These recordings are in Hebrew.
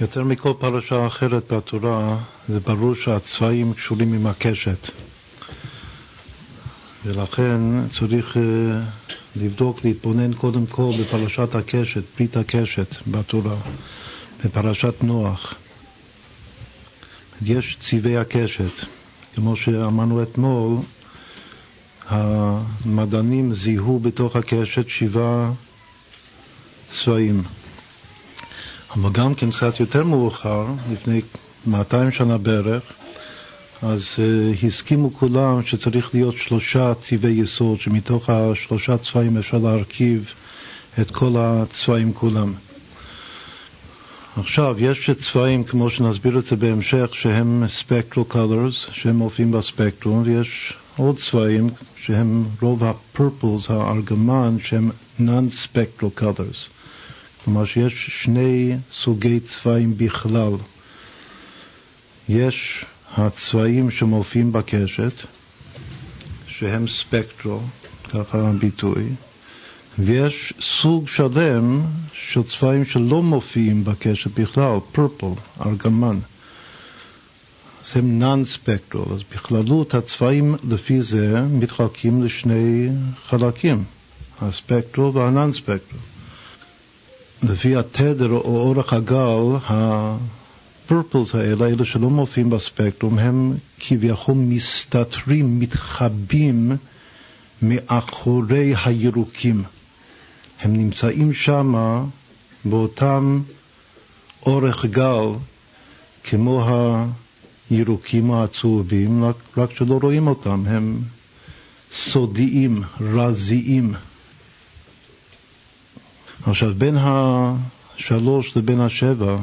יותר מכל פרשה אחרת בתורה, זה ברור שהצבעים קשורים עם הקשת. ולכן צריך uh, לבדוק, להתבונן קודם כל בפרשת הקשת, ברית הקשת בתורה, בפרשת נוח. יש צבעי הקשת, כמו שאמרנו אתמול, המדענים זיהו בתוך הקשת שבעה צבעים. אבל גם כן קצת יותר מאוחר, לפני 200 שנה בערך, אז uh, הסכימו כולם שצריך להיות שלושה צבעי יסוד, שמתוך השלושה צבעים אפשר להרכיב את כל הצבעים כולם. עכשיו, יש צבעים, כמו שנסביר את זה בהמשך, שהם spectral colors, שהם מופיעים בספקטרום, ויש עוד צבעים שהם רוב ה-purples, הארגמן, שהם non-spectral colors. כלומר שיש שני סוגי צבעים בכלל. יש הצבעים שמופיעים בקשת, שהם ספקטרו, ככה הביטוי, ויש סוג שלם של צבעים שלא מופיעים בקשת בכלל, פרפל, ארגמן. אז הם נון ספקטרל, אז בכללות הצבעים לפי זה מתחלקים לשני חלקים, הספקטרל והנון ספקטרל. לפי התדר או אורך הגל, הפרפלס האלה, אלה שלא מופיעים בספקטרום, הם כביכול מסתתרים, מתחבאים מאחורי הירוקים. הם נמצאים שם באותם אורך גל כמו הירוקים העצובים, רק, רק שלא רואים אותם, הם סודיים, רזיים. עכשיו, בין השלוש לבין השבע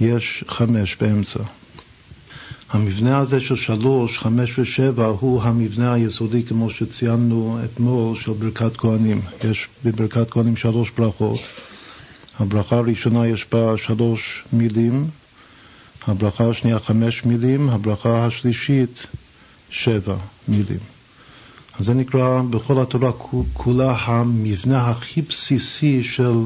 יש חמש באמצע. המבנה הזה של שלוש, חמש ושבע הוא המבנה היסודי, כמו שציינו אתמול, של ברכת כהנים. יש בברכת כהנים שלוש ברכות. הברכה הראשונה יש בה שלוש מילים, הברכה השנייה חמש מילים, הברכה השלישית שבע מילים. אז זה נקרא בכל התורה כולה המבנה הכי בסיסי של,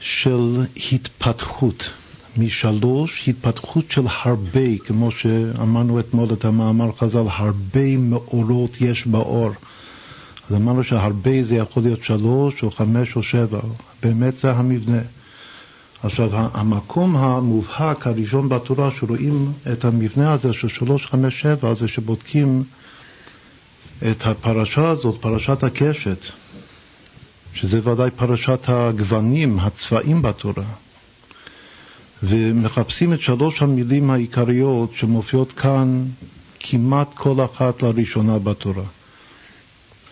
של התפתחות. משלוש, התפתחות של הרבה, כמו שאמרנו אתמול את המאמר חז"ל, הרבה מאורות יש באור. אז אמרנו שהרבה זה יכול להיות שלוש או חמש או שבע, באמת זה המבנה. עכשיו, המקום המובהק הראשון בתורה שרואים את המבנה הזה של שלוש, חמש, שבע, זה שבודקים את הפרשה הזאת, פרשת הקשת, שזה ודאי פרשת הגוונים, הצבעים בתורה, ומחפשים את שלוש המילים העיקריות שמופיעות כאן כמעט כל אחת לראשונה בתורה,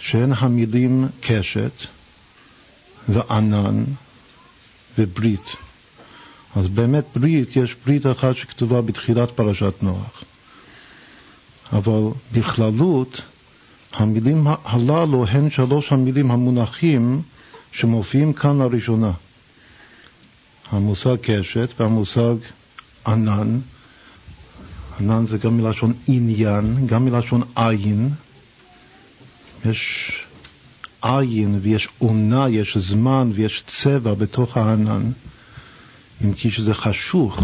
שהן המילים קשת וענן וברית. אז באמת ברית, יש ברית אחת שכתובה בתחילת פרשת נוח. אבל בכללות המילים הללו הן שלוש המילים המונחים שמופיעים כאן לראשונה. המושג קשת והמושג ענן, ענן זה גם מלשון עניין, גם מלשון עין. יש עין ויש עונה, יש זמן ויש צבע בתוך הענן, אם כי שזה חשוך,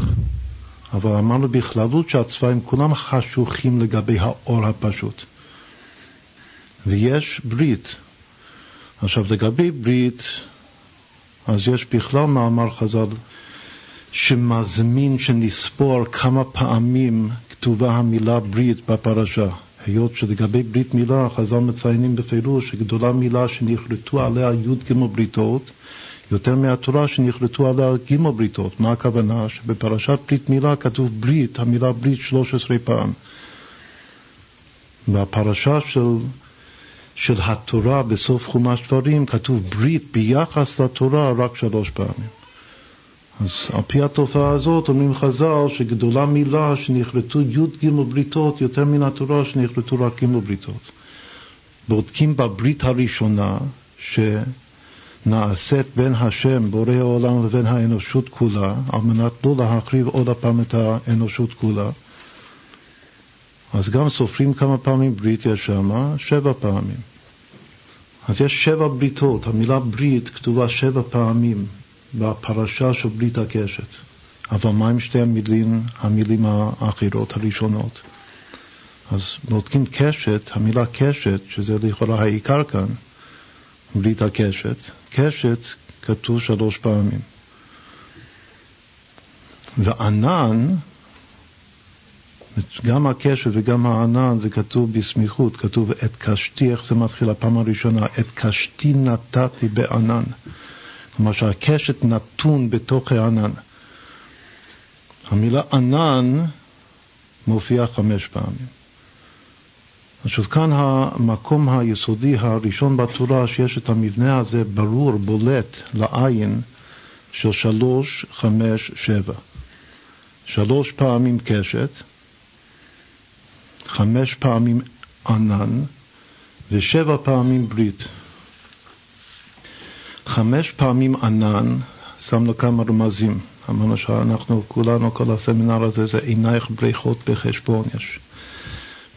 אבל אמרנו בכללות שהצבעים כולם חשוכים לגבי האור הפשוט. ויש ברית. עכשיו, לגבי ברית, אז יש בכלל מאמר חז"ל שמזמין שנספור כמה פעמים כתובה המילה ברית בפרשה. היות שלגבי ברית מילה, חז"ל מציינים בפירוש שגדולה מילה שנכרתו עליה י"ג בריתות, יותר מהתורה שנכרתו עליה ג' בריתות. מה הכוונה? שבפרשת ברית מילה כתוב ברית, המילה ברית 13 פעם. והפרשה של של התורה בסוף חומש דברים כתוב ברית ביחס לתורה רק שלוש פעמים. אז על פי התופעה הזאת אומרים חז"ל שגדולה מילה שנכרתו י"ג בריתות יותר מן התורה שנכרתו רק ג' בריתות. בודקים בברית הראשונה שנעשית בין השם, בורא העולם, לבין האנושות כולה, על מנת לא להחריב עוד הפעם את האנושות כולה. אז גם סופרים כמה פעמים ברית יש שם, שבע פעמים. אז יש שבע בריתות, המילה ברית כתובה שבע פעמים בפרשה של ברית הקשת. אבל מה עם שתי המילים, המילים האחרות, הראשונות? אז בודקים קשת, המילה קשת, שזה לכאורה העיקר כאן, ברית הקשת, קשת כתוב שלוש פעמים. וענן, גם הקשת וגם הענן זה כתוב בסמיכות, כתוב את קשתי, איך זה מתחיל הפעם הראשונה? את קשתי נתתי בענן. כלומר שהקשת נתון בתוך הענן. המילה ענן מופיעה חמש פעמים. עכשיו כאן המקום היסודי הראשון בתורה שיש את המבנה הזה ברור, בולט לעין של שלוש, חמש, שבע. שלוש פעמים קשת, חמש פעמים ענן ושבע פעמים ברית. חמש פעמים ענן, שמנו כמה רמזים. אמרנו שאנחנו כולנו, כל הסמינר הזה זה עינייך בריחות בחשבון. יש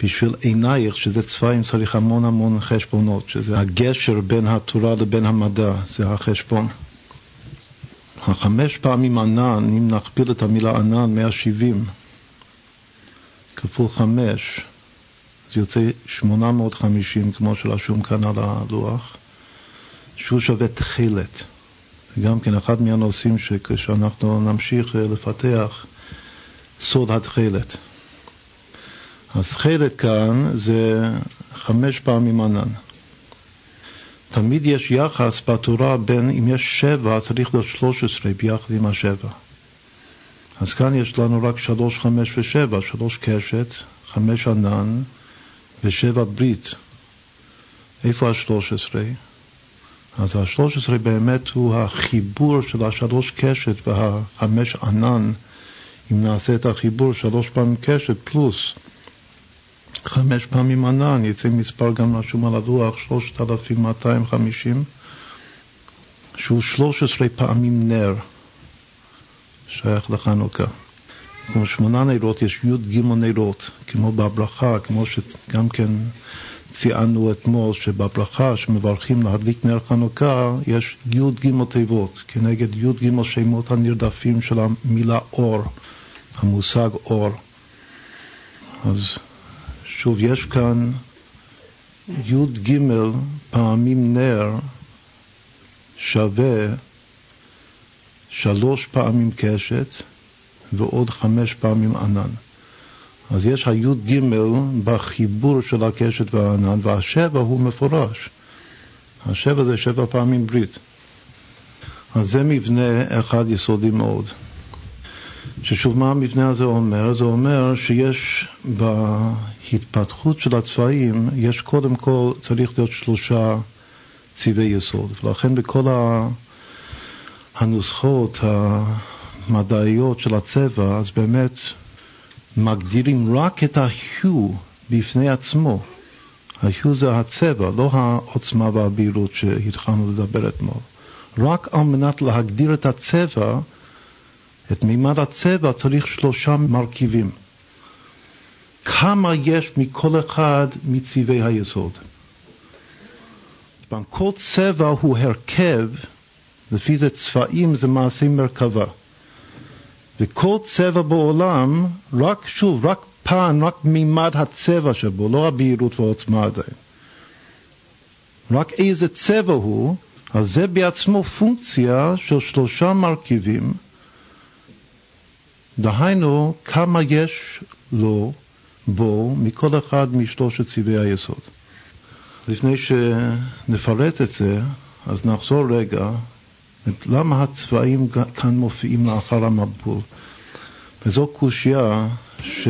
בשביל עינייך, שזה צבעים, צריך המון המון חשבונות, שזה הגשר בין התורה לבין המדע, זה החשבון. החמש פעמים ענן, אם נכפיל את המילה ענן, 170 כפול חמש, זה יוצא 850, כמו שרשום כאן על הלוח, שהוא שווה תכלת. גם כן אחד מהנושאים שכשאנחנו נמשיך לפתח, סוד התכלת. אז חלק כאן זה חמש פעמים ענן. תמיד יש יחס בתורה בין, אם יש שבע, צריך להיות שלוש עשרה ביחד עם השבע. אז כאן יש לנו רק שלוש, חמש ושבע, שלוש קשת, חמש ענן ושבע ברית. איפה השלוש עשרה? אז השלוש עשרה באמת הוא החיבור של השלוש קשת והחמש ענן, אם נעשה את החיבור שלוש פעמים קשת פלוס חמש פעמים ענן, יצא מספר גם רשום על הדוח, 3,250, שהוא 13 פעמים נר, שייך לחנוכה. כמו שמונה נרות יש י"ג נרות, כמו בברכה, כמו שגם כן ציינו אתמול, שבברכה שמברכים להדליק נר חנוכה, יש י"ג תיבות, כנגד י"ג שמות הנרדפים של המילה אור, המושג אור. אז שוב, יש כאן י"ג פעמים נר שווה שלוש פעמים קשת ועוד חמש פעמים ענן. אז יש הי"ג בחיבור של הקשת והענן, והשבע הוא מפורש. השבע זה שבע פעמים ברית. אז זה מבנה אחד יסודי מאוד. ששוב, מה המבנה הזה אומר? זה אומר שיש בהתפתחות של הצבעים, יש קודם כל, צריך להיות שלושה צבעי יסוד, ולכן בכל הנוסחות המדעיות של הצבע, אז באמת מגדירים רק את ההיו בפני עצמו. ההיו זה הצבע, לא העוצמה והבהירות שהתחלנו לדבר אתמול. רק על מנת להגדיר את הצבע, את מימד הצבע צריך שלושה מרכיבים. כמה יש מכל אחד מצבעי היסוד. כל צבע הוא הרכב, לפי זה צבעים זה מעשי מרכבה. וכל צבע בעולם, רק שוב, רק פן, רק מימד הצבע שבו, לא הבהירות והעוצמה עדיין. רק איזה צבע הוא, אז זה בעצמו פונקציה של שלושה מרכיבים דהיינו, כמה יש לו, בו, מכל אחד משלושת צבעי היסוד. לפני שנפרט את זה, אז נחזור רגע, למה הצבעים כאן מופיעים לאחר המבול. וזו קושייה ש...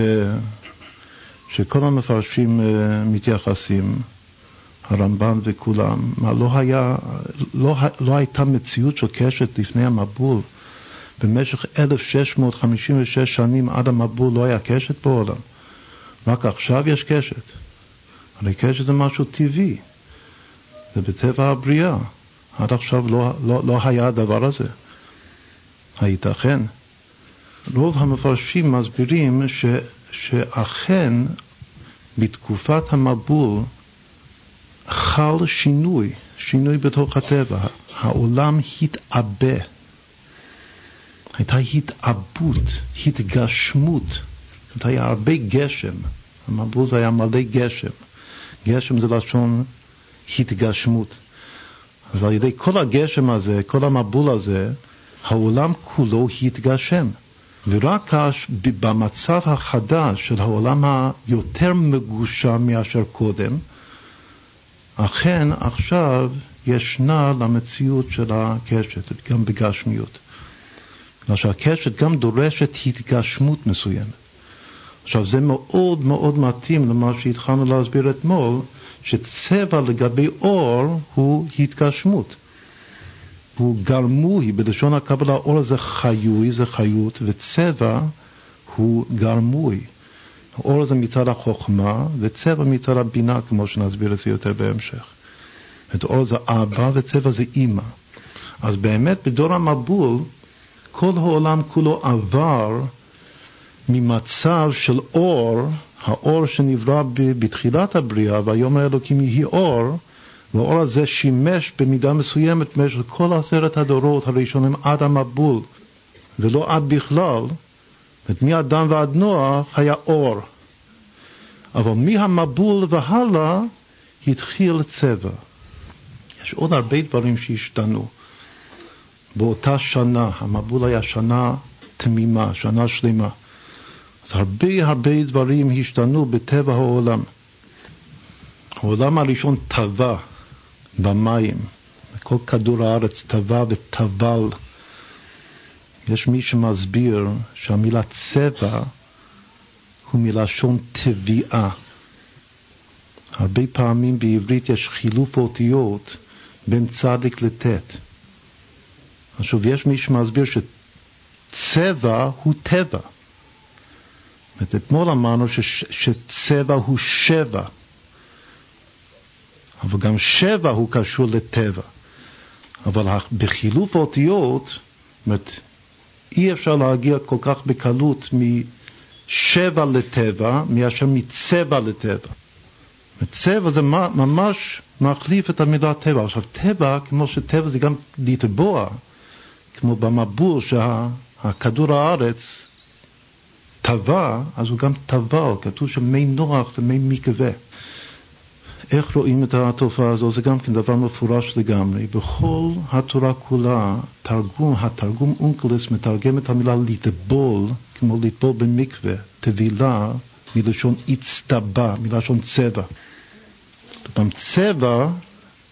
שכל המפרשים אה, מתייחסים, הרמב"ן וכולם, מה לא, היה, לא, לא הייתה מציאות של קשת לפני המבול. במשך 1656 שנים עד המבול לא היה קשת בעולם. רק עכשיו יש קשת. הרי קשת זה משהו טבעי, זה בטבע הבריאה. עד עכשיו לא, לא, לא היה הדבר הזה. הייתכן? רוב המפרשים מסבירים ש, שאכן בתקופת המבול חל שינוי, שינוי בתוך הטבע. העולם התעבה. הייתה התעבות, התגשמות. זאת היה הרבה גשם. המבול זה היה מלא גשם. גשם זה לשון התגשמות. אז על ידי כל הגשם הזה, כל המבול הזה, העולם כולו התגשם. ורק במצב החדש של העולם היותר מגושם מאשר קודם, אכן עכשיו ישנה למציאות של הקשת, גם בגשמיות. בגלל שהקשת גם דורשת התגשמות מסוימת. עכשיו זה מאוד מאוד מתאים למה שהתחלנו להסביר אתמול, שצבע לגבי אור הוא התגשמות. הוא גרמוי, בלשון הקבלה אור זה חיוי, זה חיות, וצבע הוא גרמוי. אור זה מצד החוכמה, וצבע מצד הבינה, כמו שנסביר את זה יותר בהמשך. את אור זה אבא וצבע זה אימא. אז באמת בדור המבול, כל העולם כולו עבר ממצב של אור, האור שנברא בתחילת הבריאה, והיום האלוקים יהי אור, והאור הזה שימש במידה מסוימת במשך כל עשרת הדורות הראשונים עד המבול, ולא עד בכלל, זאת מאדם ועד נוח היה אור. אבל מהמבול והלאה התחיל צבע. יש עוד הרבה דברים שהשתנו. באותה שנה, המבול היה שנה תמימה, שנה שלמה. אז הרבה הרבה דברים השתנו בטבע העולם. העולם הראשון טבע במים, כל כדור הארץ טבע וטבל. יש מי שמסביר שהמילה צבע הוא מלשון טביעה. הרבה פעמים בעברית יש חילוף אותיות בין צדיק לטית. עכשיו, יש מי שמסביר שצבע הוא טבע. זאת אתמול אמרנו ש, שצבע הוא שבע, אבל גם שבע הוא קשור לטבע. אבל בחילוף אותיות, זאת אומרת, אי אפשר להגיע כל כך בקלות משבע לטבע, מאשר מצבע לטבע. צבע זה ממש מחליף את המילה טבע. עכשיו, טבע, כמו שטבע זה גם לטבוע, כמו במבול שהכדור הארץ טבע, אז הוא גם טבל, כתוב שמי נוח זה מי מקווה. איך רואים את התופעה הזו? זה גם כן דבר מפורש לגמרי. בכל התורה כולה, תרגום, התרגום אונקלס מתרגם את המילה לטבול, כמו לטבול במקווה, טבילה, מלשון הצטבה, מלשון צבע. גם צבע,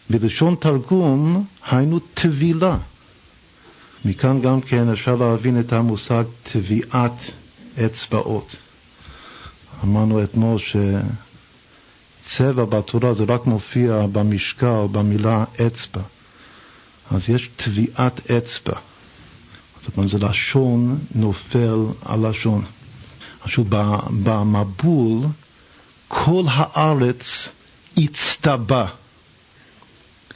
בלשון תרגום, היינו טבילה. מכאן גם כן אפשר להבין את המושג טביעת אצבעות. אמרנו אתמול שצבע בתורה זה רק מופיע במשקל, במילה אצבע. אז יש טביעת אצבע. זאת אומרת, זה לשון נופל על לשון. עכשיו, במבול, כל הארץ הצטבה.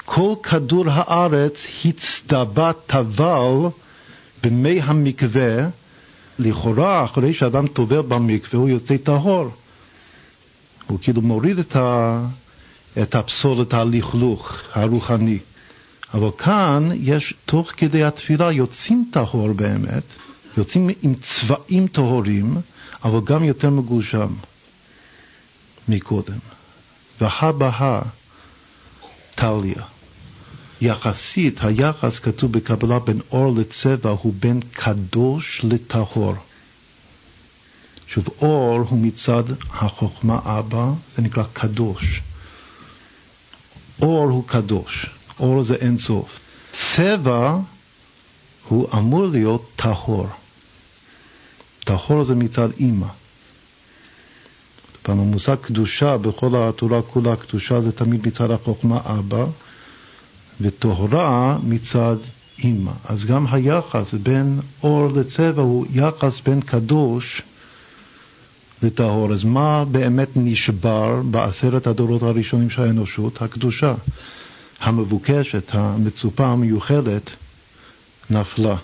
כל כדור הארץ הצטבה טבל במי המקווה, לכאורה אחרי שאדם טובל במקווה הוא יוצא טהור. הוא כאילו מוריד את, ה, את הפסולת הלכלוך הרוחני. אבל כאן יש, תוך כדי התפילה יוצאים טהור באמת, יוצאים עם צבעים טהורים, אבל גם יותר מגושם מקודם. והא בהא טליה. יחסית, היחס כתוב בקבלה בין אור לצבע הוא בין קדוש לטהור. שוב, אור הוא מצד החוכמה אבא, זה נקרא קדוש. אור הוא קדוש, אור זה אין סוף. צבע הוא אמור להיות טהור. טהור זה מצד אימא. פעם המושג קדושה בכל התורה כולה, קדושה זה תמיד מצד החוכמה אבא, וטהרה מצד אימא. אז גם היחס בין אור לצבע הוא יחס בין קדוש לטהור. אז מה באמת נשבר בעשרת הדורות הראשונים של האנושות? הקדושה המבוקשת, המצופה, המיוחדת, נפלה.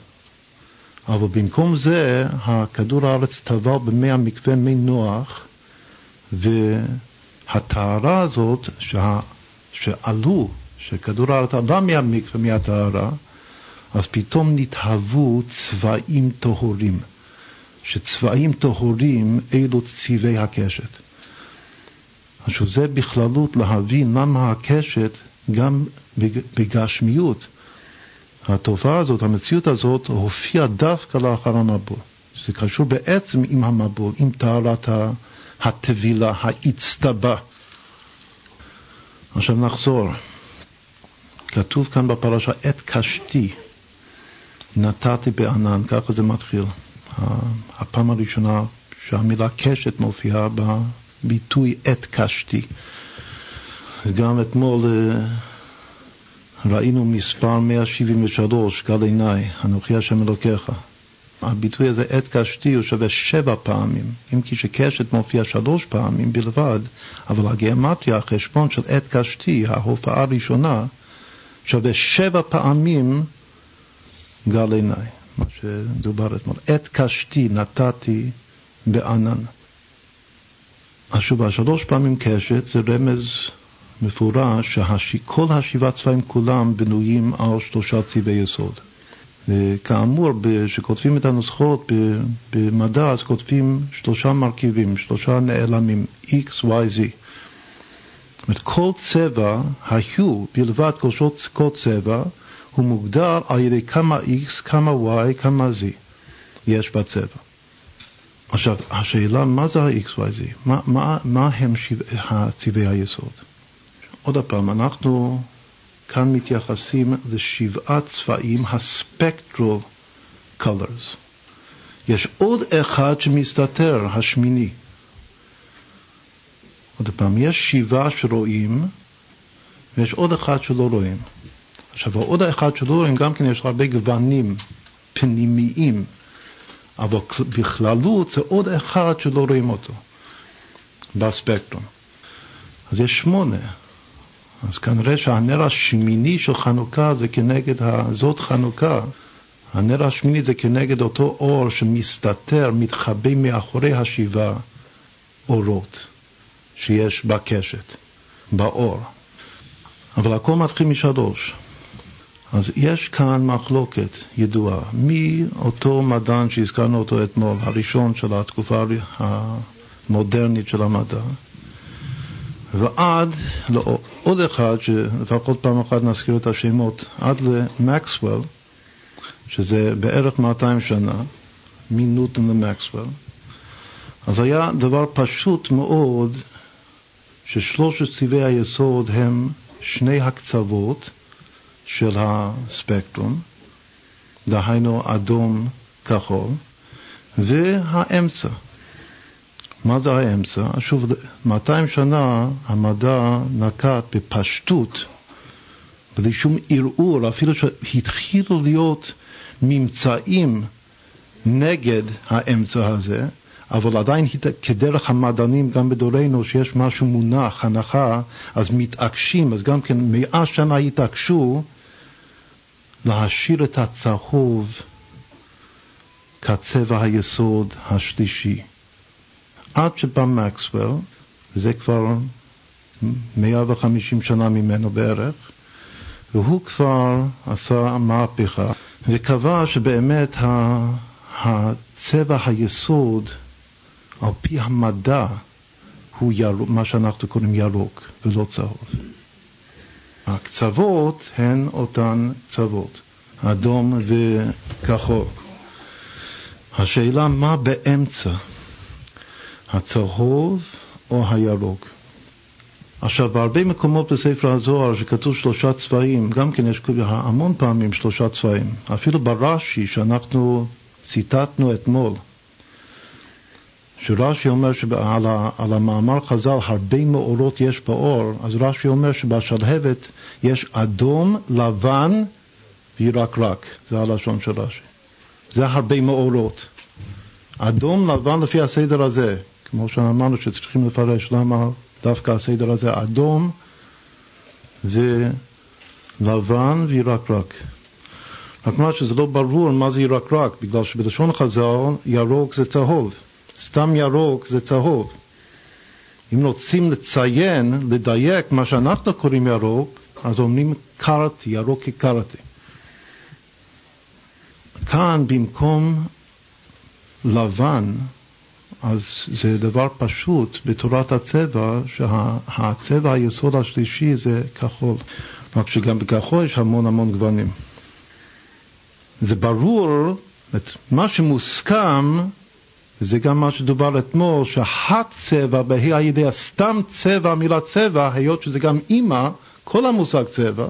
אבל במקום זה, הכדור הארץ טבל במי המקווה מי נוח, והטהרה הזאת שה, שעלו, שכדור הארץ עלה מהמקווה, מהטהרה, אז פתאום נתהוו צבעים טהורים, שצבעים טהורים אלו צבעי הקשת. עכשיו זה בכללות להבין למה הקשת גם בגשמיות, התופעה הזאת, המציאות הזאת, הופיעה דווקא לאחר המבול. זה קשור בעצם עם המבול, עם טהרת הטבילה, האצטבה. עכשיו נחזור. כתוב כאן בפרשה, את קשתי נתתי בענן, ככה זה מתחיל. הפעם הראשונה שהמילה קשת מופיעה בביטוי את קשתי. גם אתמול אה, ראינו מספר 173, גל עיניי, אנוכי השם אלוקיך. הביטוי הזה, עת קשתי, הוא שווה שבע פעמים, אם כי שקשת מופיע שלוש פעמים בלבד, אבל הגיאמטריה, החשבון של עת קשתי, ההופעה הראשונה, שווה שבע פעמים גל עיניי, מה שדובר אתמול. עת קשתי נתתי בענן. עכשיו, השלוש פעמים קשת זה רמז מפורש שכל השבעה צבעים כולם בנויים על שלושה צבעי יסוד. וכאמור, כשכותבים את הנוסחות במדע, אז כותבים שלושה מרכיבים, שלושה נעלמים, X, Y, Z. אומרת, כל צבע, היו בלבד כל צבע, הוא מוגדר על ידי כמה X, כמה Y, כמה Z יש בצבע. עכשיו, השאלה, מה זה ה-X, Y, Z? מה, מה, מה הם צבעי היסוד? עוד פעם, אנחנו כאן מתייחסים לשבעה צבעים, הספקטרל colors. יש עוד אחד שמסתתר, השמיני. עוד פעם, יש שבעה שרואים, ויש עוד אחד שלא רואים. עכשיו, עוד אחד שלא רואים, גם כן יש הרבה גוונים פנימיים, אבל בכללות זה עוד אחד שלא רואים אותו בספקטרום. אז יש שמונה. אז כנראה שהנר השמיני של חנוכה זה כנגד זאת חנוכה. הנר השמיני זה כנגד אותו אור שמסתתר, מתחבא מאחורי השבעה אורות שיש בקשת, באור. אבל הכל מתחיל משלוש. אז יש כאן מחלוקת ידועה. מי אותו מדען שהזכרנו אותו אתמול, הראשון של התקופה המודרנית של המדע, ועד לעוד אחד, שלפחות פעם אחת נזכיר את השמות, עד למקסוול, שזה בערך 200 שנה, מנוטון למקסוול, אז היה דבר פשוט מאוד ששלושת צבעי היסוד הם שני הקצוות של הספקטרום, דהיינו אדום כחול, והאמצע. מה זה האמצע? שוב, 200 שנה המדע נקט בפשטות, בלי שום ערעור, אפילו שהתחילו להיות ממצאים נגד האמצע הזה, אבל עדיין כדרך המדענים, גם בדורנו, שיש משהו מונח, הנחה, אז מתעקשים, אז גם כן מאה שנה התעקשו להשאיר את הצהוב כצבע היסוד השלישי. עד שבא מקסוול, וזה כבר 150 שנה ממנו בערך, והוא כבר עשה מהפכה וקבע שבאמת הצבע היסוד על פי המדע הוא ירוק, מה שאנחנו קוראים ירוק ולא צהוב. הקצוות הן אותן קצוות, אדום וכחול. השאלה מה באמצע הצהוב או הירוק. עכשיו, בהרבה מקומות בספר הזוהר שכתוב שלושה צבעים, גם כן יש המון פעמים שלושה צבעים. אפילו ברש"י, שאנחנו ציטטנו אתמול, שרש"י אומר שעל על המאמר חז"ל הרבה מאורות יש באור, אז רש"י אומר שבשלהבת יש אדום, לבן וירקרק. זה הלשון של רש"י. זה הרבה מאורות. אדום, לבן לפי הסדר הזה. כמו שאמרנו שצריכים לפרש למה דווקא הסדר הזה אדום ולבן וירקרק. רק מה שזה לא ברור מה זה ירקרק, בגלל שבלשון חז"ל ירוק זה צהוב, סתם ירוק זה צהוב. אם רוצים לציין, לדייק מה שאנחנו קוראים ירוק, אז אומרים קרתי, ירוק כקרתי. כאן במקום לבן, אז זה דבר פשוט בתורת הצבע, שהצבע היסוד השלישי זה כחול. רק שגם בכחול יש המון המון גוונים. זה ברור, מה שמוסכם, וזה גם מה שדובר אתמול, שהצבע, בה"א הידיעה, סתם צבע, המילה צבע, היות שזה גם אימא, כל המושג צבע,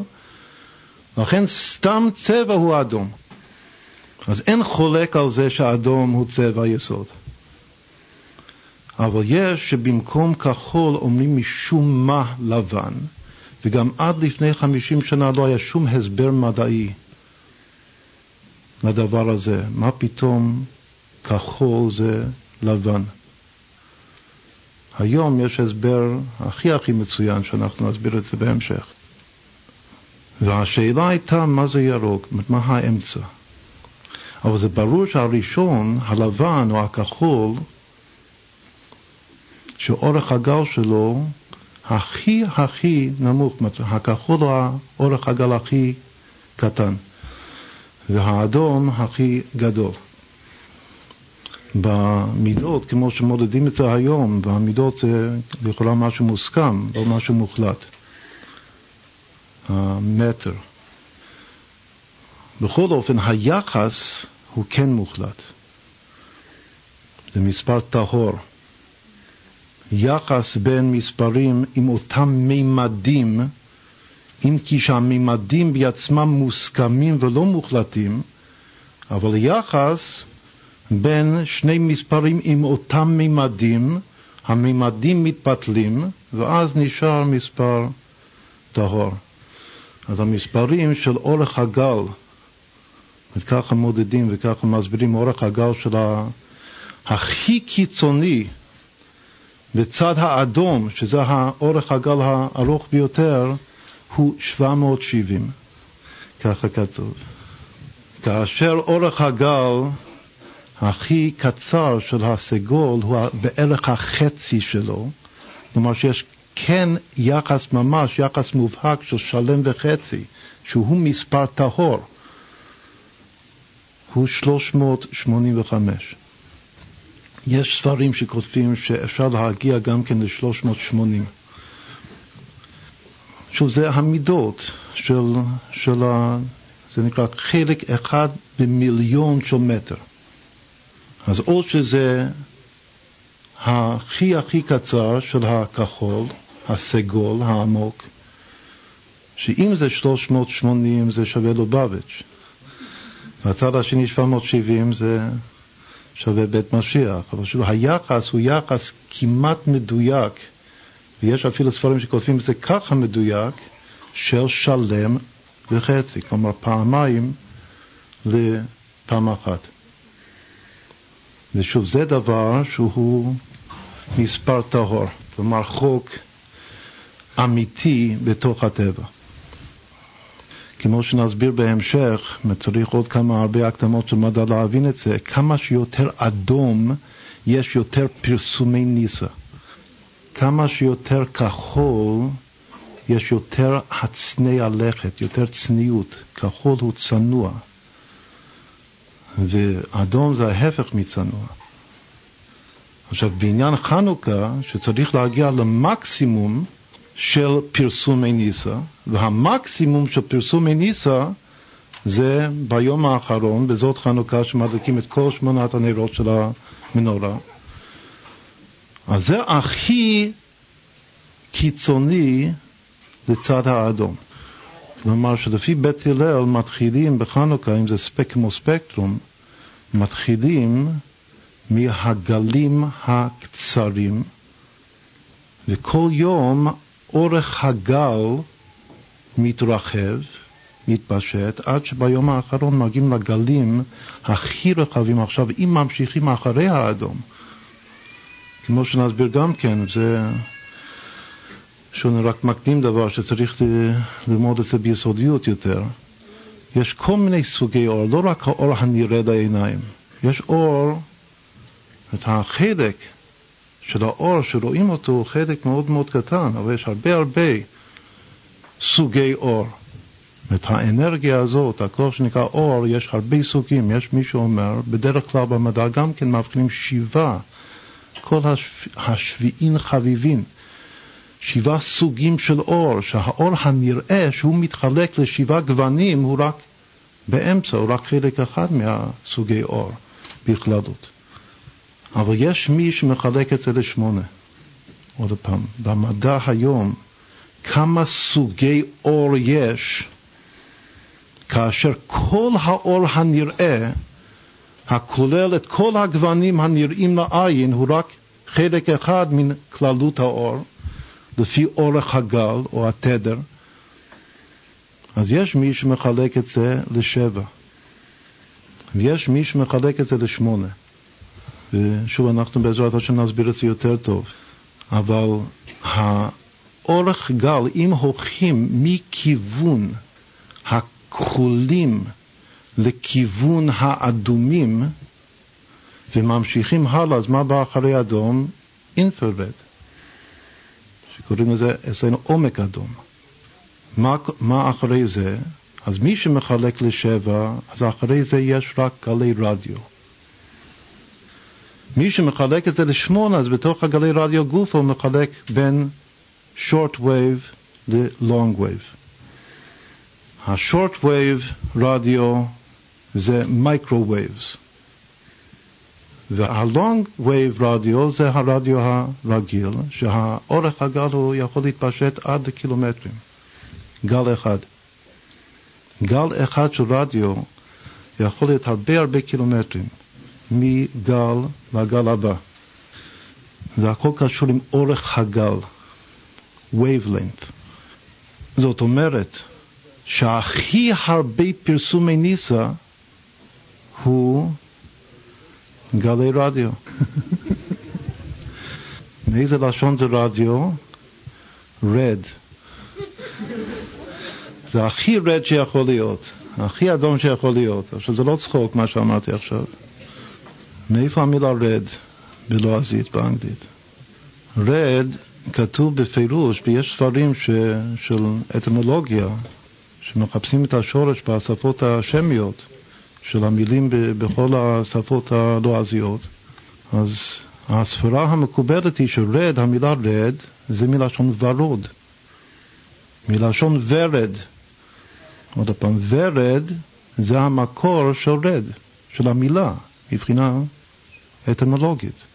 לכן סתם צבע הוא אדום. אז אין חולק על זה שאדום הוא צבע יסוד. אבל יש שבמקום כחול אומרים משום מה לבן, וגם עד לפני חמישים שנה לא היה שום הסבר מדעי לדבר הזה. מה פתאום כחול זה לבן? היום יש הסבר הכי הכי מצוין, שאנחנו נסביר את זה בהמשך. והשאלה הייתה מה זה ירוק, מה האמצע. אבל זה ברור שהראשון, הלבן או הכחול, שאורך הגל שלו הכי הכי נמוך, הכחול הוא האורך הגל הכי קטן, והאדום הכי גדול. במידות, כמו שמודדים את זה היום, והמידות זה לכאורה משהו מוסכם, לא משהו מוחלט. המטר. בכל אופן, היחס הוא כן מוחלט. זה מספר טהור. יחס בין מספרים עם אותם מימדים, אם כי שהמימדים בעצמם מוסכמים ולא מוחלטים, אבל יחס בין שני מספרים עם אותם מימדים, המימדים מתבטלים, ואז נשאר מספר טהור. אז המספרים של אורך הגל, וככה מודדים וככה מסבירים אורך הגל של הכי קיצוני בצד האדום, שזה האורך הגל הארוך ביותר, הוא 770, ככה כתוב. כאשר אורך הגל הכי קצר של הסגול הוא בערך החצי שלו, כלומר שיש כן יחס ממש, יחס מובהק של שלם וחצי, שהוא מספר טהור, הוא 385. יש ספרים שכותבים שאפשר להגיע גם כן ל-380. שוב, זה המידות של, של ה... זה נקרא חלק אחד במיליון של מטר. אז או שזה הכי הכי קצר של הכחול, הסגול, העמוק, שאם זה 380 זה שווה לובביץ', והצד השני 770 זה שווה בית משיח, אבל שוב, היחס הוא יחס כמעט מדויק, ויש אפילו ספרים שכותבים את זה ככה מדויק, של שלם וחצי, כלומר פעמיים לפעם אחת. ושוב, זה דבר שהוא מספר טהור, כלומר חוק אמיתי בתוך הטבע. כמו שנסביר בהמשך, צריך עוד כמה הרבה הקדמות של מדע להבין את זה, כמה שיותר אדום יש יותר פרסומי ניסה. כמה שיותר כחול יש יותר הצנע לכת, יותר צניעות. כחול הוא צנוע, ואדום זה ההפך מצנוע. עכשיו, בעניין חנוכה, שצריך להגיע למקסימום של פרסומי ניסה, והמקסימום של פרסומי ניסה זה ביום האחרון, בזאת חנוכה, שמדליקים את כל שמונת הנרות של המנורה. אז זה הכי קיצוני לצד האדום. כלומר שלפי בית הלל מתחילים בחנוכה, אם זה ספק כמו ספקטרום, מתחילים מהגלים הקצרים, וכל יום אורך הגל מתרחב, מתפשט, עד שביום האחרון מגיעים לגלים הכי רחבים. עכשיו, אם ממשיכים אחרי האדום, כמו שנסביר גם כן, זה שאני רק מקדים דבר שצריך ללמוד את זה ביסודיות יותר. יש כל מיני סוגי אור, לא רק האור הנראה לעיניים. יש אור, את החלק של האור שרואים אותו הוא חלק מאוד מאוד קטן, אבל יש הרבה הרבה סוגי אור. את האנרגיה הזאת, הכוח שנקרא אור, יש הרבה סוגים. יש מי שאומר, בדרך כלל במדע גם כן מבחינים שבעה, כל השב... השביעין חביבין. שבעה סוגים של אור, שהאור הנראה שהוא מתחלק לשבעה גוונים הוא רק באמצע, הוא רק חלק אחד מהסוגי אור בכללות. אבל יש מי שמחלק את זה לשמונה. עוד פעם, במדע היום, כמה סוגי אור יש, כאשר כל האור הנראה, הכולל את כל הגוונים הנראים לעין, הוא רק חלק אחד מן כללות האור, לפי אורך הגל או התדר. אז יש מי שמחלק את זה לשבע, ויש מי שמחלק את זה לשמונה. ושוב, אנחנו בעזרת השם נסביר את זה יותר טוב. אבל האורך גל, אם הולכים מכיוון הכחולים לכיוון האדומים וממשיכים הלאה, אז מה בא אחרי אדום? אינפרד, שקוראים לזה אצלנו עומק אדום. מה, מה אחרי זה? אז מי שמחלק לשבע, אז אחרי זה יש רק גלי רדיו. מי שמחלק את זה לשמונה, אז בתוך הגלי רדיו גוף הוא מחלק בין short wave ל-long wave. ה-short wave רדיו זה microwaves, וה-long wave רדיו זה הרדיו הרגיל, שהאורך הגל הוא יכול להתפשט עד קילומטרים, גל אחד. גל אחד של רדיו יכול להיות הרבה הרבה קילומטרים. מגל לגל הבא. זה הכל קשור עם אורך הגל, wavelength. זאת אומרת שהכי הרבה פרסומי ניסה הוא גלי רדיו. מאיזה לשון זה רדיו? רד. זה הכי רד שיכול להיות, הכי אדום שיכול להיות. עכשיו זה לא צחוק מה שאמרתי עכשיו. מאיפה המילה רד בלועזית באנגלית? רד כתוב בפירוש, ויש ספרים ש, של אתמולוגיה שמחפשים את השורש בשפות השמיות של המילים בכל השפות הלועזיות. אז הספרה המקובלת היא שרד, המילה רד, זה מלשון ורוד, מלשון ורד. עוד פעם, ורד זה המקור של רד, של המילה, מבחינה אטימולוגית.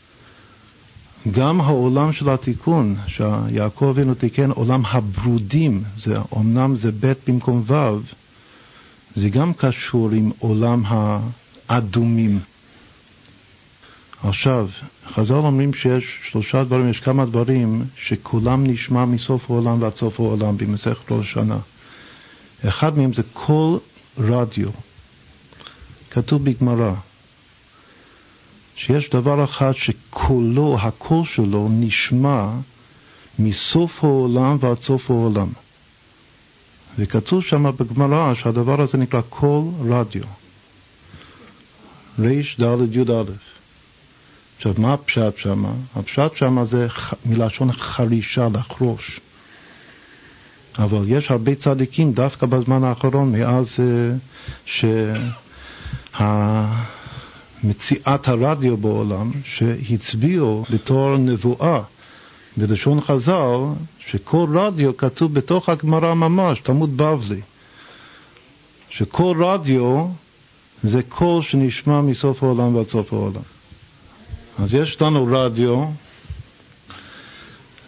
גם העולם של התיקון, שיעקב אבינו תיקן עולם הברודים, זה אמנם זה ב' במקום ו', זה גם קשור עם עולם האדומים. עכשיו, חז"ל אומרים שיש שלושה דברים, יש כמה דברים שכולם נשמע מסוף העולם ועד סוף העולם במסכת ראש השנה. אחד מהם זה כל רדיו. כתוב בגמרא, שיש דבר אחד שקולו, הקול שלו, נשמע מסוף העולם ועד סוף העולם. וכתוב שם בגמרא שהדבר הזה נקרא קול רדיו. רד"א. עכשיו, מה הפשט שם? הפשט שם זה מלשון חרישה, לחרוש. אבל יש הרבה צדיקים דווקא בזמן האחרון, מאז אה, שה... מציאת הרדיו בעולם, שהצביעו בתור נבואה בלשון חז"ל, שכל רדיו כתוב בתוך הגמרא ממש, תלמוד בבלי, שכל רדיו זה קול שנשמע מסוף העולם ועד סוף העולם. אז יש לנו רדיו,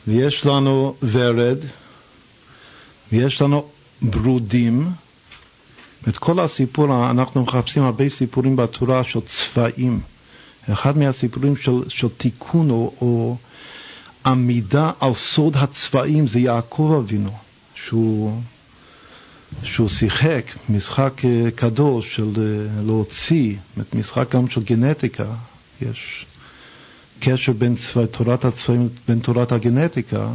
ויש לנו ורד, ויש לנו ברודים, את כל הסיפור, אנחנו מחפשים הרבה סיפורים בתורה של צבעים. אחד מהסיפורים של, של תיקון או, או עמידה על סוד הצבעים זה יעקב אבינו, שהוא, שהוא שיחק משחק אה, קדוש של אה, להוציא, משחק גם של גנטיקה, יש קשר בין צבע, תורת הצבעים, בין תורת הגנטיקה,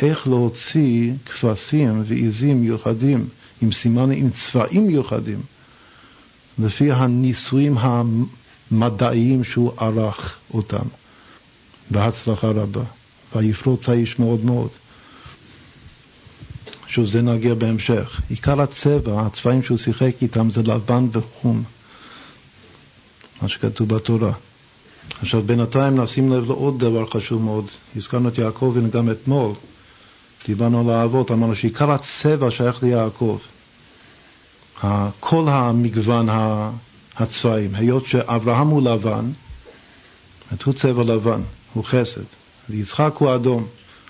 איך להוציא כבשים ועיזים מיוחדים עם סימנים, עם צבעים מיוחדים, לפי הניסויים המדעיים שהוא ערך אותם, בהצלחה רבה, ויפרוץ האיש מאוד מאוד. שוב, זה נגיע בהמשך. עיקר הצבע, הצבעים שהוא שיחק איתם זה לבן וחום, מה שכתוב בתורה. עכשיו, בינתיים נשים לב לעוד דבר חשוב מאוד. הזכרנו את יעקב וגם אתמול. דיברנו על האבות, אמרנו שעיקר הצבע שייך ליעקב. כל המגוון הצבעים, היות שאברהם הוא לבן, הוא צבע לבן, הוא חסד, ויצחק הוא אדום.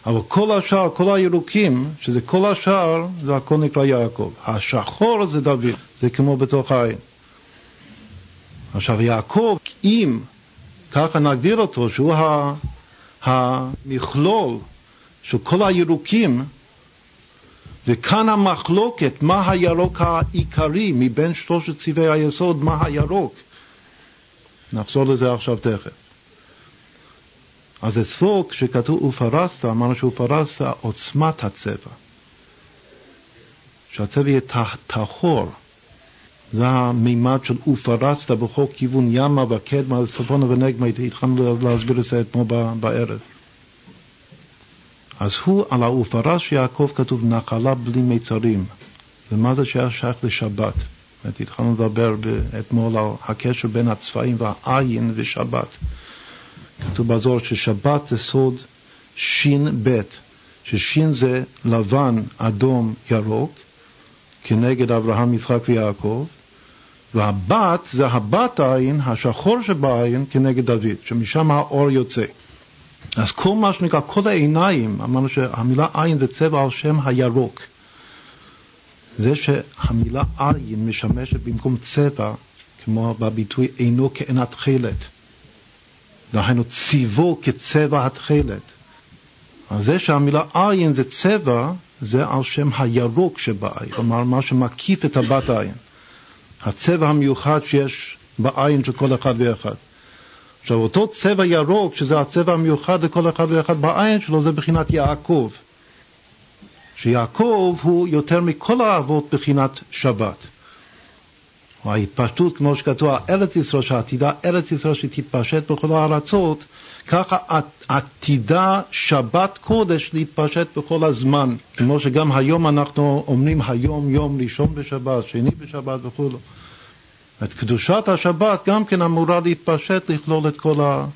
אבל כל השאר, כל הירוקים, שזה כל השאר, זה הכל נקרא יעקב. השחור זה דוד, זה כמו בתוך העין. עכשיו יעקב, אם ככה נגדיר אותו, שהוא המכלול של כל הירוקים, וכאן המחלוקת, מה הירוק העיקרי מבין שלושת צבעי היסוד, מה הירוק. נחזור לזה עכשיו תכף. אז אצלו, כשכתוב ופרסת, אמרנו שופרסת עוצמת הצבע. שהצבע יהיה טהור. זה המימד של ופרסת בכל כיוון ימה וקדמה, צפונה ונגמה, התחלנו להסביר את זה אתמול בערב. אז הוא, על האופרש יעקב כתוב נחלה בלי מיצרים. ומה זה שהיה שייך לשבת? התחלנו לדבר אתמול על הקשר בין הצבעים והעין ושבת. כתוב בזוהר ששבת זה סוד שין בית, ששין זה לבן, אדום, ירוק, כנגד אברהם, יצחק ויעקב, והבת זה הבת העין, השחור שבעין, כנגד דוד, שמשם האור יוצא. אז כל מה שנקרא, כל העיניים, אמרנו שהמילה עין זה צבע על שם הירוק. זה שהמילה עין משמשת במקום צבע, כמו בביטוי אינו כעין התכלת. דהיינו ציוו כצבע התכלת. אז זה שהמילה עין זה צבע, זה על שם הירוק שבעין, כלומר מה שמקיף את הבת עין. הצבע המיוחד שיש בעין של כל אחד ואחד. עכשיו, אותו צבע ירוק, שזה הצבע המיוחד לכל אחד ואחד בעין שלו, זה בחינת יעקב. שיעקב הוא יותר מכל האבות בחינת שבת. או ההתפשטות, כמו שכתוב, ארץ ישראל, שעתידה ארץ ישראל שתתפשט בכל הארצות, ככה עתידה שבת קודש להתפשט בכל הזמן. כמו שגם היום אנחנו אומרים היום יום ראשון בשבת, שני בשבת וכו'. את קדושת השבת גם כן אמורה להתפשט, לכלול את כל, ה,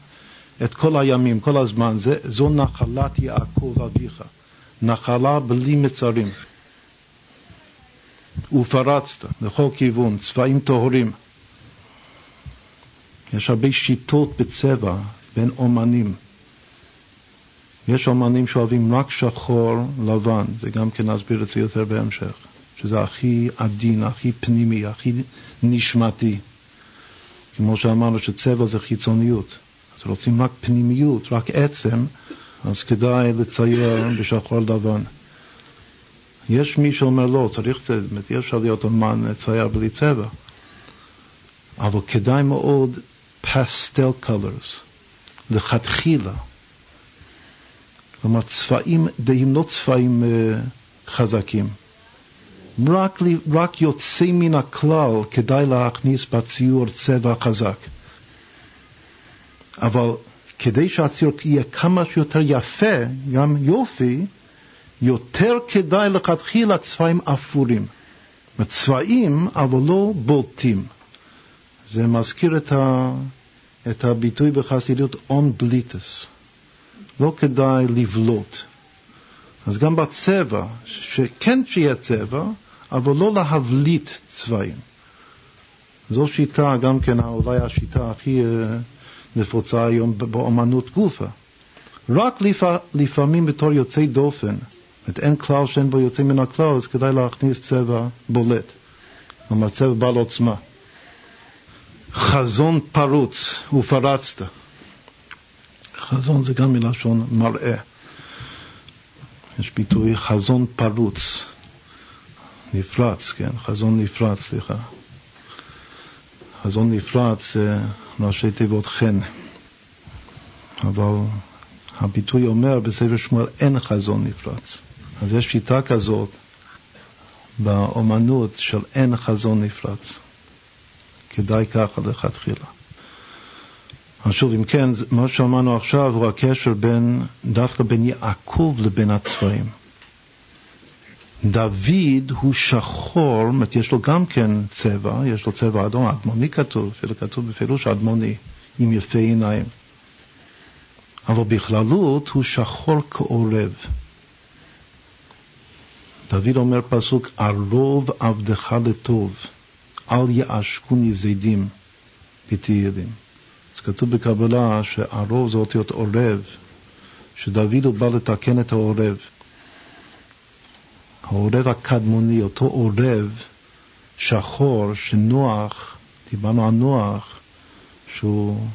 את כל הימים, כל הזמן. זה, זו נחלת יעקב אביך, נחלה בלי מצרים. ופרצת לכל כיוון, צבעים טהורים. יש הרבה שיטות בצבע בין אומנים. יש אומנים שאוהבים רק שחור לבן, זה גם כן נסביר את זה יותר בהמשך. שזה הכי עדין, הכי פנימי, הכי נשמתי. כמו שאמרנו שצבע זה חיצוניות, אז רוצים רק פנימיות, רק עצם, אז כדאי לצייר בשחור לבן. יש מי שאומר לא, צריך זה, באמת אי אפשר להיות אומן לצייר בלי צבע, אבל כדאי מאוד פסטל קולרס, לכתחילה. כלומר צבעים, הם לא צבעים uh, חזקים. רק, רק יוצא מן הכלל כדאי להכניס בציור צבע חזק. אבל כדי שהציור יהיה כמה שיותר יפה, גם יופי, יותר כדאי לכתחילה צבעים אפורים. צבעים, אבל לא בולטים. זה מזכיר את, ה, את הביטוי בחסידות און בליטס. לא כדאי לבלוט. אז גם בצבע, שכן שיהיה צבע, אבל לא להבליט צבעים. זו שיטה, גם כן אולי השיטה הכי אה, נפוצה היום באמנות גופה. רק לפע, לפעמים בתור יוצא דופן, זאת אין כלל שאין בו יוצא מן הכלל, אז כדאי להכניס צבע בולט, כלומר צבע בעל עוצמה. חזון פרוץ ופרצת. חזון זה גם מלשון מראה. יש ביטוי חזון פרוץ. נפרץ, כן, חזון נפרץ, סליחה. חזון נפרץ זה ראשי תיבות חן, אבל הביטוי אומר בספר שמואל אין חזון נפרץ. אז יש שיטה כזאת באומנות של אין חזון נפרץ. כדאי ככה לכתחילה. אז שוב, אם כן, מה שאמרנו עכשיו הוא הקשר בין, דווקא בין יעקב לבין הצבעים. דוד הוא שחור, זאת יש לו גם כן צבע, יש לו צבע אדום, אדמוני כתוב, אפילו כתוב בפירוש אדמוני, עם יפי עיניים. אבל בכללות הוא שחור כעורב. דוד אומר פסוק, ערוב עבדך לטוב, אל יעשקוני זדים בתהילים. אז כתוב בקבלה שערוב זה אותיות עורב, שדוד הוא בא לתקן את העורב. העורב הקדמוני, אותו עורב שחור שנוח, דיברנו על נוח, שהוא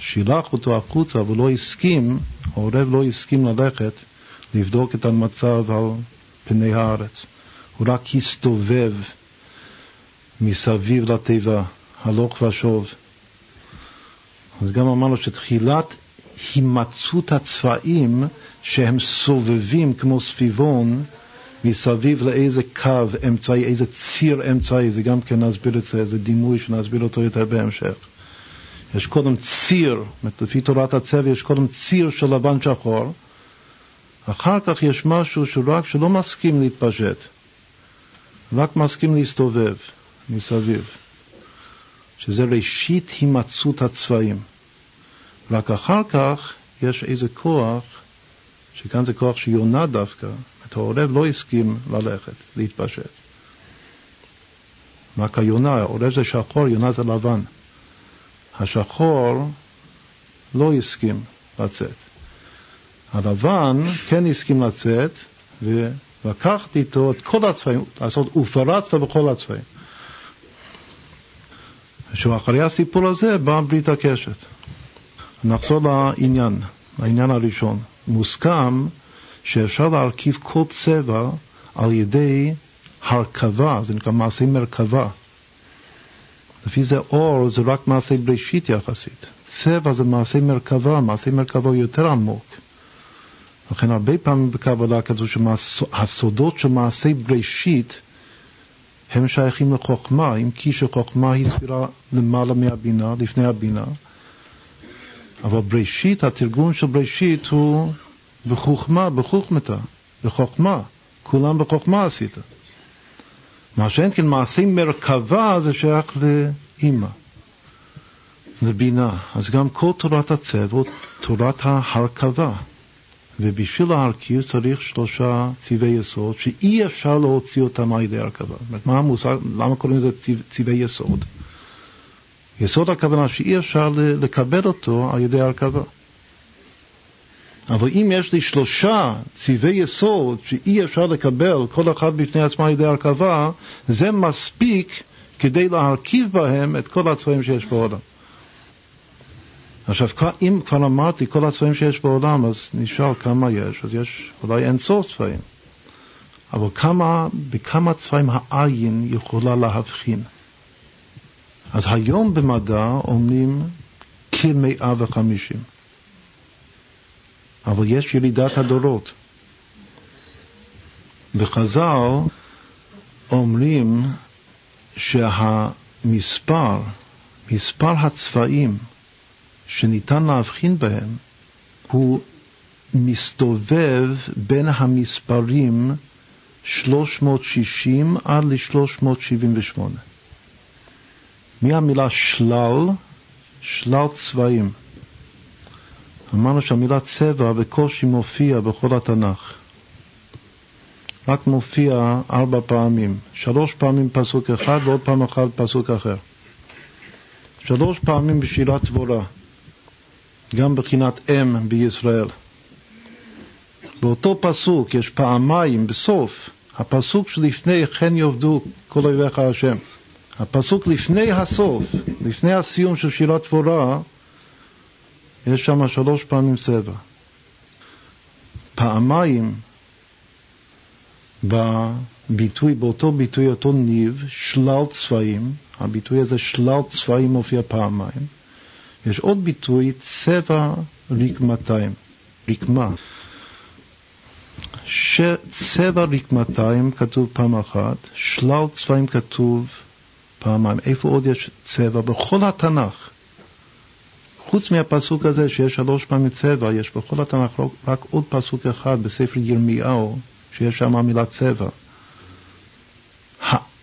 שילח אותו החוצה ולא הסכים, העורב לא הסכים ללכת לבדוק את המצב על פני הארץ. הוא רק הסתובב מסביב לתיבה, הלוך ושוב. אז גם אמרנו שתחילת הימצאות הצבעים שהם סובבים כמו סביבון מסביב לאיזה קו אמצעי, איזה ציר אמצעי, זה גם כן נסביר את זה, זה דימוי שנסביר אותו יותר בהמשך. יש קודם ציר, לפי תורת הצבע יש קודם ציר של לבן שחור, אחר כך יש משהו שרק שלא מסכים להתפשט, רק מסכים להסתובב מסביב, שזה ראשית הימצאות הצבעים. רק אחר כך יש איזה כוח, שכאן זה כוח שיונה דווקא, את העורב לא הסכים ללכת, להתפשט. רק היונה, העורב זה שחור, יונה זה לבן. השחור לא הסכים לצאת. הלבן כן הסכים לצאת, ולקחתי איתו את כל הצבעים, לעשות, ופרצת בכל הצבעים. שאחרי הסיפור הזה באה ברית הקשת. נחזור לעניין, לעניין הראשון. מוסכם שאפשר להרכיב כל צבע על ידי הרכבה, זה נקרא מעשי מרכבה. לפי זה אור זה רק מעשי בראשית יחסית. צבע זה מעשי מרכבה, מעשי מרכבה יותר עמוק. לכן הרבה פעמים בקבלה כתוב שהסודות של מעשי בראשית הם שייכים לחוכמה, אם כי שחוכמה היא סבירה למעלה מהבינה, לפני הבינה. אבל בראשית, התרגום של בראשית הוא בחוכמה, בחוכמתה, בחוכמה. כולם בחוכמה עשית. מה שאין כן מעשי מרכבה זה שייך לאימא, לבינה. אז גם כל תורת הצוות, תורת ההרכבה. ובשביל להרכיב צריך שלושה צבעי יסוד שאי אפשר להוציא אותם על ידי הרכבה. מה המושג, למה קוראים לזה צבעי יסוד? יסוד הכוונה שאי אפשר לקבל אותו על ידי הרכבה. אבל אם יש לי שלושה צבעי יסוד שאי אפשר לקבל כל אחד בפני עצמו על ידי הרכבה, זה מספיק כדי להרכיב בהם את כל הצבעים שיש בעולם. עכשיו, אם כבר אמרתי כל הצבעים שיש בעולם, אז נשאל כמה יש, אז יש אולי אין סוף צבעים. אבל כמה, בכמה צבעים העין יכולה להבחין? אז היום במדע אומרים כמאה וחמישים. אבל יש ירידת הדורות. בחז"ל אומרים שהמספר, מספר הצבעים שניתן להבחין בהם, הוא מסתובב בין המספרים 360 עד ל-378. מהמילה שלל, שלל צבעים. אמרנו שהמילה צבע בקושי מופיע בכל התנ"ך. רק מופיע ארבע פעמים, שלוש פעמים פסוק אחד ועוד פעם אחת פסוק אחר. שלוש פעמים בשירת דבורה, גם בחינת אם בישראל. באותו פסוק יש פעמיים בסוף, הפסוק שלפני כן יאבדו כל אויביך השם. הפסוק לפני הסוף, לפני הסיום של שירת דבורה, יש שם שלוש פעמים צבע. פעמיים בביטוי, באותו ביטוי, אותו ניב, שלל צבעים, הביטוי הזה שלל צבעים מופיע פעמיים. יש עוד ביטוי, צבע רקמתיים, רקמה. צבע רקמתיים כתוב פעם אחת, שלל צבעים כתוב פעמיים. איפה עוד יש צבע? בכל התנ"ך. חוץ מהפסוק הזה שיש שלוש פעמים צבע, יש בכל התנ"ך רק עוד פסוק אחד בספר ירמיהו, שיש שם המילה צבע.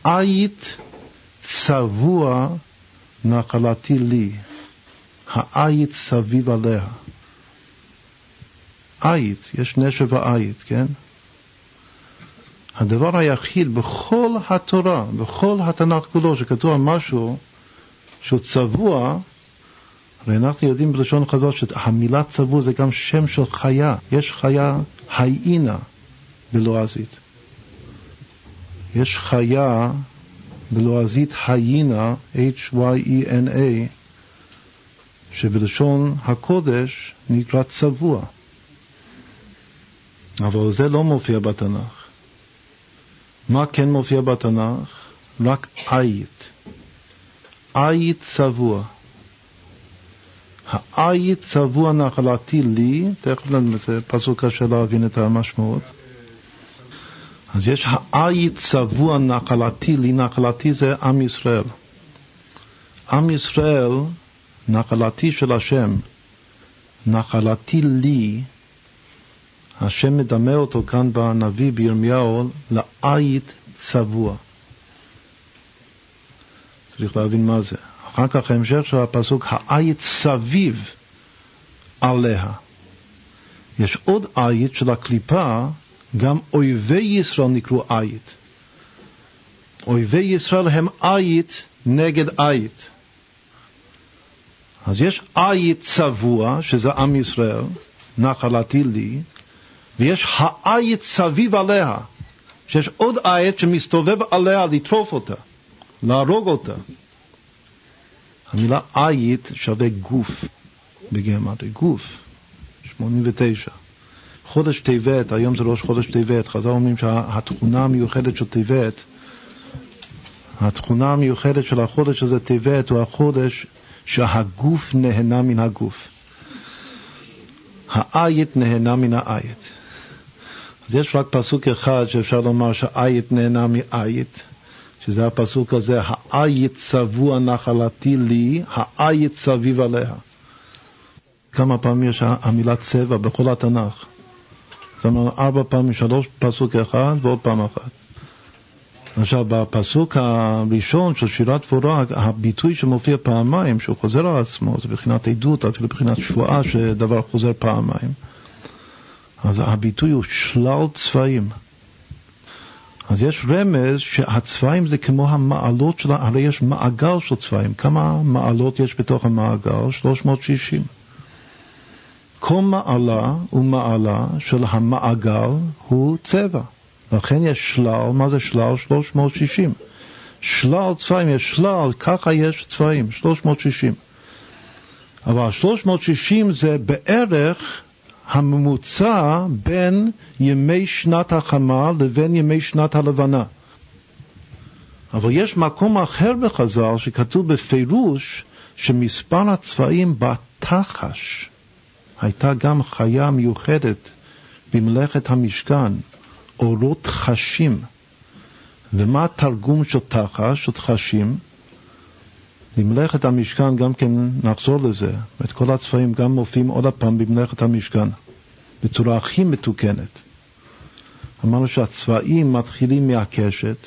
העית צבוע נחלתי לי, העית סביב עליה. עית, יש נשר ועית, כן? הדבר היחיד בכל התורה, בכל התנ"ך כולו, שכתוב משהו שהוא צבוע, הרי אנחנו יודעים בלשון חז"ל שהמילה צבוע זה גם שם של חיה. יש חיה היינה בלועזית. יש חיה בלועזית היינה, H-Y-E-N-A, שבלשון הקודש נקרא צבוע. אבל זה לא מופיע בתנ"ך. מה כן מופיע בתנ"ך? רק עית. עית צבוע. העית צבוע נחלתי לי, תכף זה פסוק קשה להבין את המשמעות. אז יש העית צבוע נחלתי לי, נחלתי זה עם ישראל. עם ישראל, נחלתי של השם, נחלתי לי, השם מדמה אותו כאן בנביא בירמיהו לעית צבוע. צריך להבין מה זה. אחר כך ההמשך של הפסוק, העית סביב עליה. יש עוד עית של הקליפה, גם אויבי ישראל נקראו עית. אויבי ישראל הם עית נגד עית. אז יש עית צבוע, שזה עם ישראל, נחלתי לי, ויש העית סביב עליה, שיש עוד עית שמסתובב עליה לטרוף אותה, להרוג אותה. המילה עית שווה גוף בגרמטיה, גוף, 89. חודש טבת, היום זה ראש חודש טבת, חז"ל אומרים שהתכונה המיוחדת של טבת, התכונה המיוחדת של החודש הזה טבת הוא החודש שהגוף נהנה מן הגוף. העית נהנה מן העית. אז יש רק פסוק אחד שאפשר לומר שהעית נהנה מעית, שזה הפסוק הזה, העית צבוע נחלתי לי, העית סביב עליה. כמה פעמים יש המילה צבע בכל התנ"ך? זאת אומרת, ארבע פעמים, שלוש פסוק אחד ועוד פעם אחת. עכשיו, בפסוק הראשון של שירת דבורה, הביטוי שמופיע פעמיים, שהוא חוזר על עצמו, זה מבחינת עדות, אפילו מבחינת שבועה, שדבר חוזר פעמיים. אז הביטוי הוא שלל צבעים. אז יש רמז שהצבעים זה כמו המעלות של, הרי יש מעגל של צבעים. כמה מעלות יש בתוך המעגל? 360. כל מעלה ומעלה של המעגל הוא צבע. לכן יש שלל, מה זה שלל? 360. שלל צבעים, יש שלל, ככה יש צבעים, 360. אבל 360 זה בערך הממוצע בין ימי שנת החמה לבין ימי שנת הלבנה. אבל יש מקום אחר בחז"ל שכתוב בפירוש שמספר הצבעים בתחש הייתה גם חיה מיוחדת במלאכת המשכן, אורות חשים. ומה התרגום של תחש, של חשים? במלאכת המשכן גם כן נחזור לזה, את כל הצבעים גם מופיעים עוד הפעם במלאכת המשכן, בצורה הכי מתוקנת. אמרנו שהצבעים מתחילים מהקשת,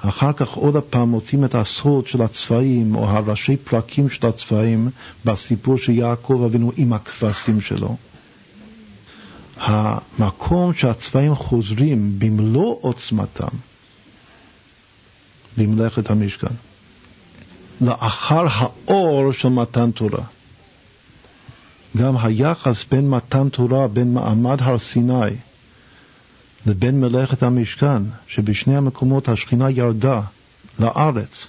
אחר כך עוד הפעם מוצאים את הסוד של הצבעים, או הראשי פרקים של הצבעים, בסיפור של יעקב אבינו עם הכבשים שלו. המקום שהצבעים חוזרים במלוא עוצמתם במלאכת המשכן. לאחר האור של מתן תורה. גם היחס בין מתן תורה, בין מעמד הר סיני לבין מלאכת המשכן, שבשני המקומות השכינה ירדה לארץ.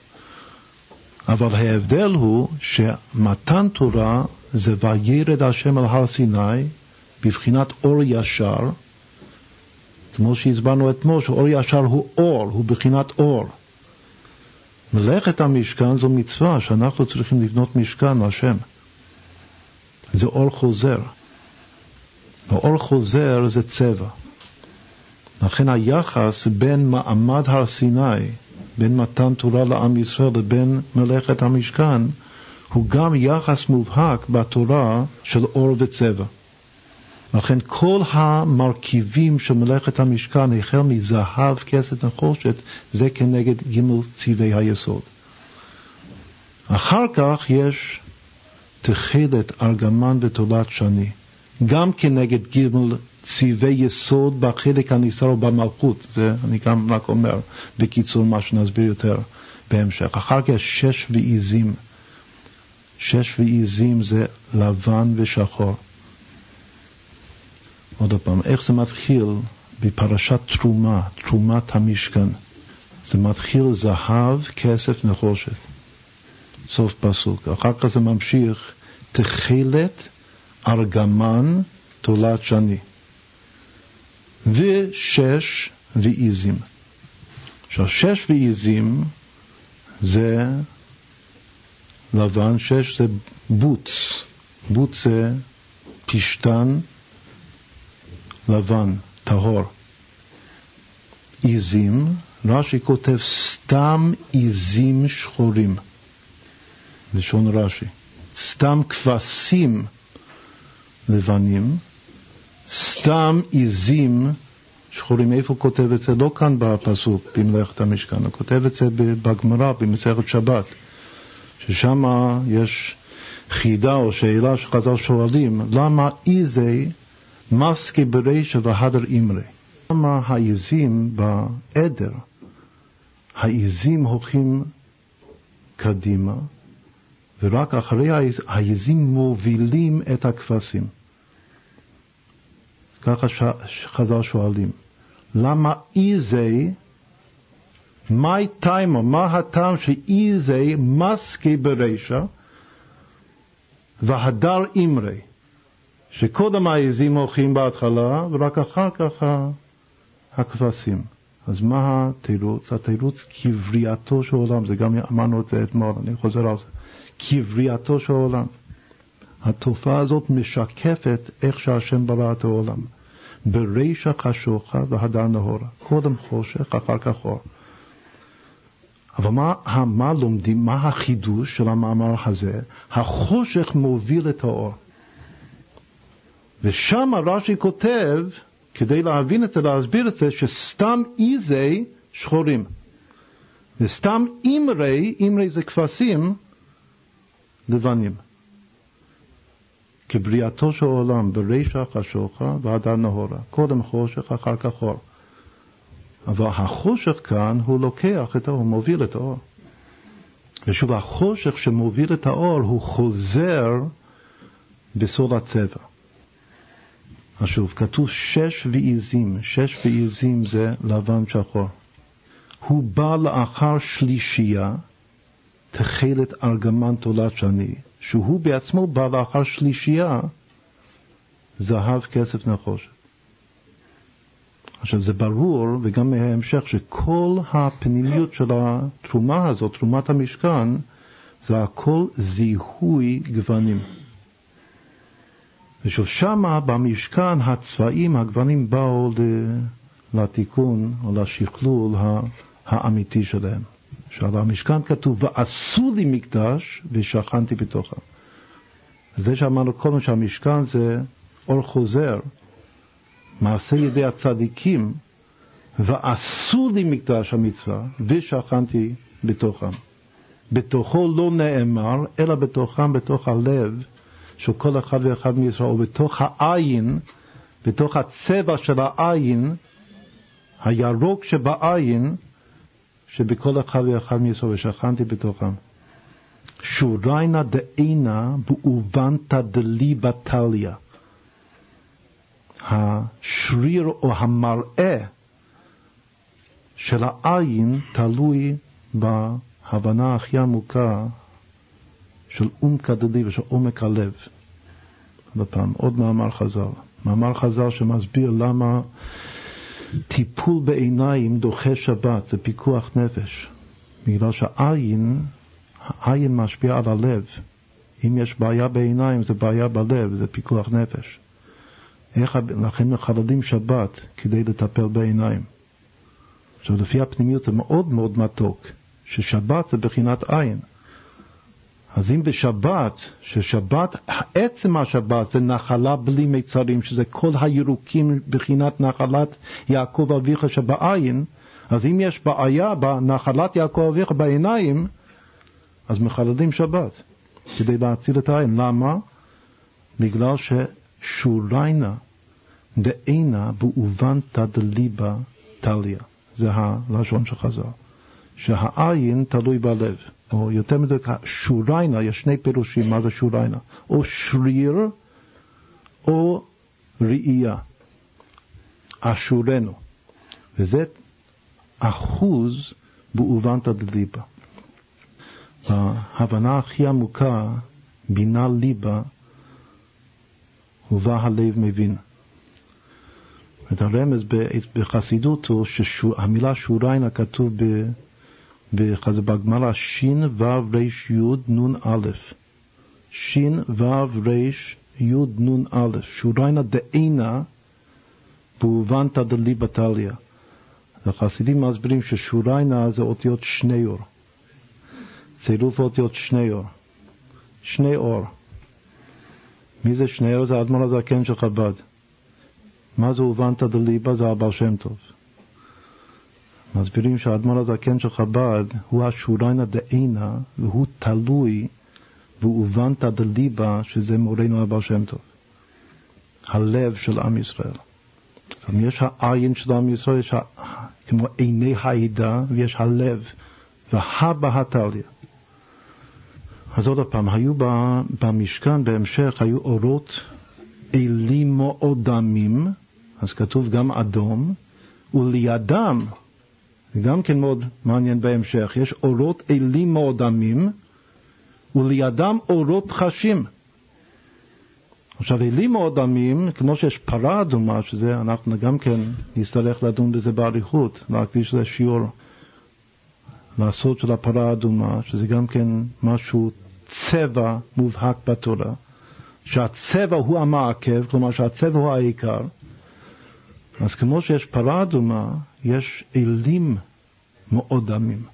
אבל ההבדל הוא שמתן תורה זה וירד השם על הר סיני בבחינת אור ישר, כמו שהסברנו אתמול, שאור ישר הוא אור, הוא בחינת אור. מלאכת המשכן זו מצווה שאנחנו צריכים לבנות משכן להשם. זה אור חוזר. ואור חוזר זה צבע. לכן היחס בין מעמד הר סיני, בין מתן תורה לעם ישראל לבין מלאכת המשכן, הוא גם יחס מובהק בתורה של אור וצבע. לכן כל המרכיבים של מלאכת המשכן, החל מזהב, כסת נחושת, זה כנגד ג' צבעי היסוד. אחר כך יש תכלת, ארגמן ותולת שני, גם כנגד ג' צבעי יסוד בחלק הניסר ובמלכות, זה אני גם רק אומר בקיצור מה שנסביר יותר בהמשך. אחר כך שש ועיזים, שש ועיזים זה לבן ושחור. עוד פעם, איך זה מתחיל בפרשת תרומה, תרומת המשכן. זה מתחיל זהב, כסף, נחושת. סוף פסוק. אחר כך זה ממשיך תכלת, ארגמן, תולת שני. ושש ועיזים. עכשיו, שש ועיזים זה לבן, שש זה בוץ. בוץ זה פשטן לבן, טהור. עיזים, רש"י כותב סתם עיזים שחורים. לשון רש"י. סתם כבשים לבנים, סתם עיזים שחורים. איפה הוא כותב את זה? לא כאן בפסוק, במלאכת המשכן, הוא כותב את זה בגמרא, במסכת שבת, ששם יש חידה או שאלה שחז"ל שואלים, למה איזי מסקי ברישא והדר אימרי? למה העיזים בעדר, העיזים הולכים קדימה, ורק אחרי העיזים מובילים את הכבשים. ככה חז"ל שואלים, למה איזי, מהי טיימו, מה הטעם שאיזי מסקי ברישא והדר אימרי, שקודם העיזים הולכים בהתחלה ורק אחר כך הכבשים. אז מה התירוץ? התירוץ כבריאתו של עולם, זה גם אמרנו את זה אתמול, אני חוזר על זה. כבריאתו של העולם. התופעה הזאת משקפת איך שהשם ברא את העולם. ברישא חשוכה והדר נהורה. קודם חושך, אחר כך אור. אבל מה, מה לומדים, מה החידוש של המאמר הזה? החושך מוביל את האור. ושם רש"י כותב, כדי להבין את זה, להסביר את זה, שסתם איזי שחורים. וסתם אימרי, אימרי זה כבשים, לבנים. כבריאתו של העולם ברישא חשוכה ועד הנהורה. קודם חושך, אחר כך אור. אבל החושך כאן הוא לוקח את האור, מוביל את האור. ושוב, החושך שמוביל את האור הוא חוזר בסוד הצבע. שוב, כתוב שש ועיזים, שש ועיזים זה לבן שחור. הוא בא לאחר שלישייה, תכלת ארגמן תולת שני, שהוא בעצמו בא לאחר שלישייה, זהב, כסף, נחושת. עכשיו זה ברור, וגם מההמשך, שכל הפנימיות של התרומה הזאת, תרומת המשכן, זה הכל זיהוי גוונים. ושוב שמה במשכן הצבעים, הגוונים באו לתיקון או לשכלול האמיתי שלהם. שעל המשכן כתוב, ועשו לי מקדש ושכנתי בתוכם. זה שאמרנו קודם שהמשכן זה אור חוזר, מעשה ידי הצדיקים, ועשו לי מקדש המצווה ושכנתי בתוכם. בתוכו לא נאמר, אלא בתוכם, בתוך הלב של כל אחד ואחד מישראל, ובתוך העין, בתוך הצבע של העין, הירוק שבעין, שבכל אחד ואחד מישראל ושכנתי בתוכם. שוריינה דאינה באובנתא דליבה טליה. השריר או המראה של העין תלוי בהבנה הכי עמוקה של עומקא דליבה, של עומק הלב. בפעם, עוד מאמר חז"ל. מאמר חז"ל שמסביר למה טיפול בעיניים דוחה שבת, זה פיקוח נפש. בגלל שהעין, העין משפיע על הלב. אם יש בעיה בעיניים, זה בעיה בלב, זה פיקוח נפש. איך, לכן מחללים שבת כדי לטפל בעיניים. עכשיו, לפי הפנימיות זה מאוד מאוד מתוק, ששבת זה בחינת עין. אז אם בשבת, ששבת, עצם השבת זה נחלה בלי מיצרים, שזה כל הירוקים בחינת נחלת יעקב אביך שבעין, אז אם יש בעיה בנחלת יעקב אביך בעיניים, אז מחללים שבת, כדי להציל את העין. למה? בגלל ששוריינה דאינה באובנתא דליבה טליה. זה הלשון שחזר. שהעין תלוי בלב. או יותר מדויק, שוריינה, יש שני פירושים מה זה שוריינה, או שריר או ראייה, אשורנו, וזה אחוז באובנתא דליבה. בהבנה הכי עמוקה, בינה ליבה, ובא הלב מבין. את הרמז בחסידות הוא שהמילה שוריינה כתוב ב... בגמרא שין וו ריש יוד נון א', שין וו ריש יוד נון א', שוריינה דאינה באובנתא דליבא טליה. החסידים מסבירים ששוריינה זה אותיות שני אור. צירוף אותיות שני אור. שני אור. מי זה שני אור? זה האדמו"ר הזקן של חב"ד. מה זה אובנתא דליבא? זה הבעל שם טוב. מסבירים שהאדמו"ר הזקן של חב"ד הוא השוריינה דאינה והוא תלוי ואובנתא דליבה שזה מורנו הבעל שם טוב. הלב של עם ישראל. יש העין של עם ישראל, יש כמו עיני העדה ויש הלב והבא הטליה. אז עוד פעם, היו במשכן בהמשך, היו אורות אלים מאוד דמים, אז כתוב גם אדום, ולידם זה גם כן מאוד מעניין בהמשך. יש אורות אלים מאוד עמים, ולידם אורות חשים. עכשיו, אלים מאוד עמים, כמו שיש פרה אדומה, שזה, אנחנו גם כן נצטרך לדון בזה באריכות, להקדיש שזה שיעור לעשות של הפרה האדומה, שזה גם כן משהו, צבע מובהק בתורה, שהצבע הוא המעכב, כלומר שהצבע הוא העיקר. אז כמו שיש פרה אדומה, יש אלים מאוד דמים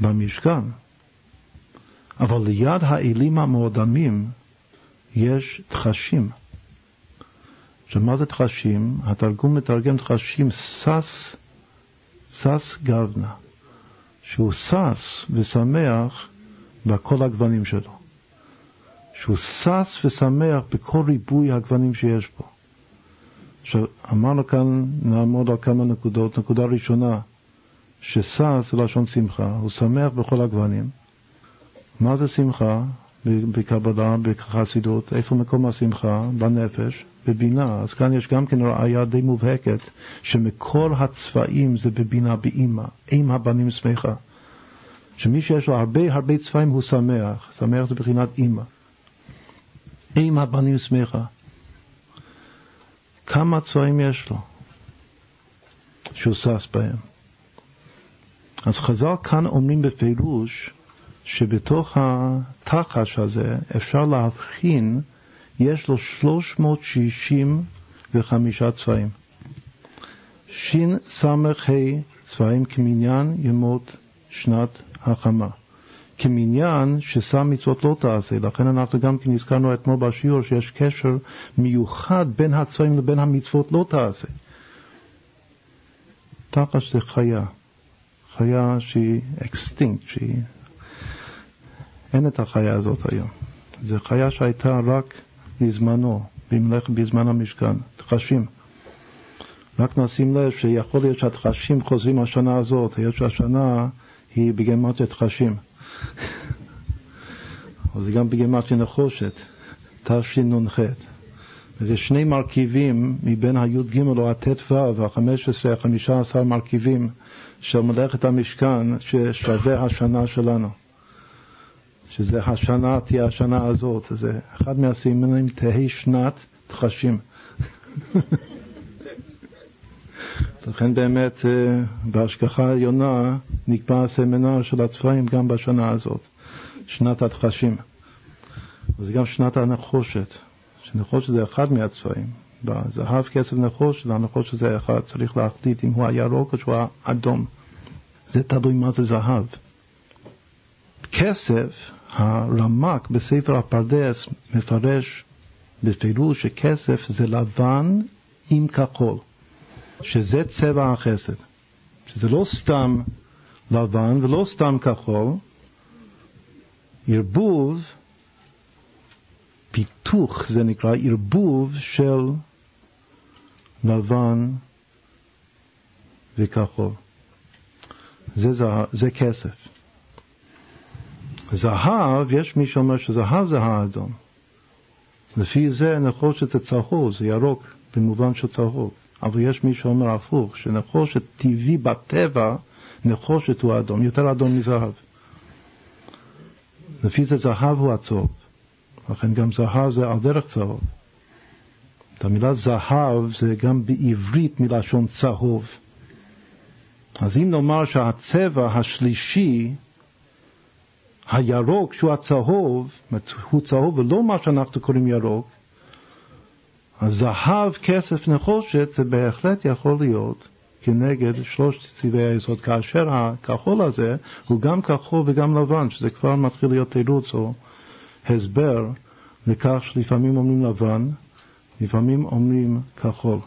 במשכן, אבל ליד האלים המאודמים יש תחשים. שמה זה תחשים? התרגום מתרגם תחשים שש, שש גבנה, שהוא שש ושמח בכל הגוונים שלו. שהוא שש ושמח בכל ריבוי הגוונים שיש בו. אמרנו כאן, נעמוד על כמה נקודות. נקודה ראשונה, ששש זה לשון שמחה, הוא שמח בכל הגוונים. מה זה שמחה בקבלה, בחסידות? איפה מקום השמחה? בנפש, בבינה. אז כאן יש גם כן ראיה די מובהקת, שמכל הצבעים זה בבינה, באימא, עם הבנים שמחה. שמי שיש לו הרבה הרבה צבעים הוא שמח, שמח זה בחינת אימא. עם הבנים שמחה. כמה צבעים יש לו שהוא שש בהם. אז חז"ל כאן אומרים בפירוש שבתוך התחש הזה אפשר להבחין, יש לו 365 צבעים. שין סמך ה' צבעים כמניין ימות שנת החמה. כמניין ששם מצוות לא תעשה, לכן אנחנו גם כן הזכרנו אתמול בשיעור שיש קשר מיוחד בין הצבעים לבין המצוות לא תעשה. תחש זה חיה, חיה שהיא extinct, שהיא... אין את החיה הזאת היום. זו חיה שהייתה רק בזמנו, במלאכת בזמן המשכן, תחשים. רק נשים לב שיכול להיות שהתחשים חוזרים השנה הזאת, היות שהשנה היא בגמטיה תחשים. אבל זה גם בגימטריה נחושת, תשנ"ח. וזה שני מרכיבים מבין הי"ג או הט"ו, ה-15, ה-15 מרכיבים של מלאכת המשכן ששווה השנה שלנו. שזה השנה, תהיה השנה הזאת. זה אחד מהסימנים תהי שנת תחשים. לכן באמת אה, בהשגחה העליונה נקבע הסמינר של הצבעים גם בשנה הזאת, שנת התחשים. וזה גם שנת הנחושת, שנחושת זה אחד מהצבעים. בזהב כסף נחושת, הנחושת זה אחד, צריך להחליט אם הוא הירוק או שהוא האדום. זה תלוי מה זה זהב. כסף, הרמק בספר הפרדס מפרש בפירוש שכסף זה לבן עם כחול, שזה צבע החסד. שזה לא סתם לבן ולא סתם כחול, ערבוב, פיתוח זה נקרא ערבוב של לבן וכחול. זה, זהב, זה כסף. זהב, יש מי שאומר שזהב זה האדום. לפי זה נחושת זה צהוב, זה ירוק במובן של צהוב. אבל יש מי שאומר הפוך, שנחושת טבעי בטבע, נחושת הוא אדום, יותר אדום מזהב. לפי זה זהב הוא הצהוב, לכן גם זהב זה על דרך צהוב. את המילה זהב זה גם בעברית מלשון צהוב. אז אם נאמר שהצבע השלישי, הירוק שהוא הצהוב, הוא צהוב ולא מה שאנחנו קוראים ירוק, אז זהב, כסף, נחושת, זה בהחלט יכול להיות כנגד שלושת צבעי היסוד, כאשר הכחול הזה הוא גם כחול וגם לבן, שזה כבר מתחיל להיות תירוץ או הסבר לכך שלפעמים אומרים לבן, לפעמים אומרים כחול.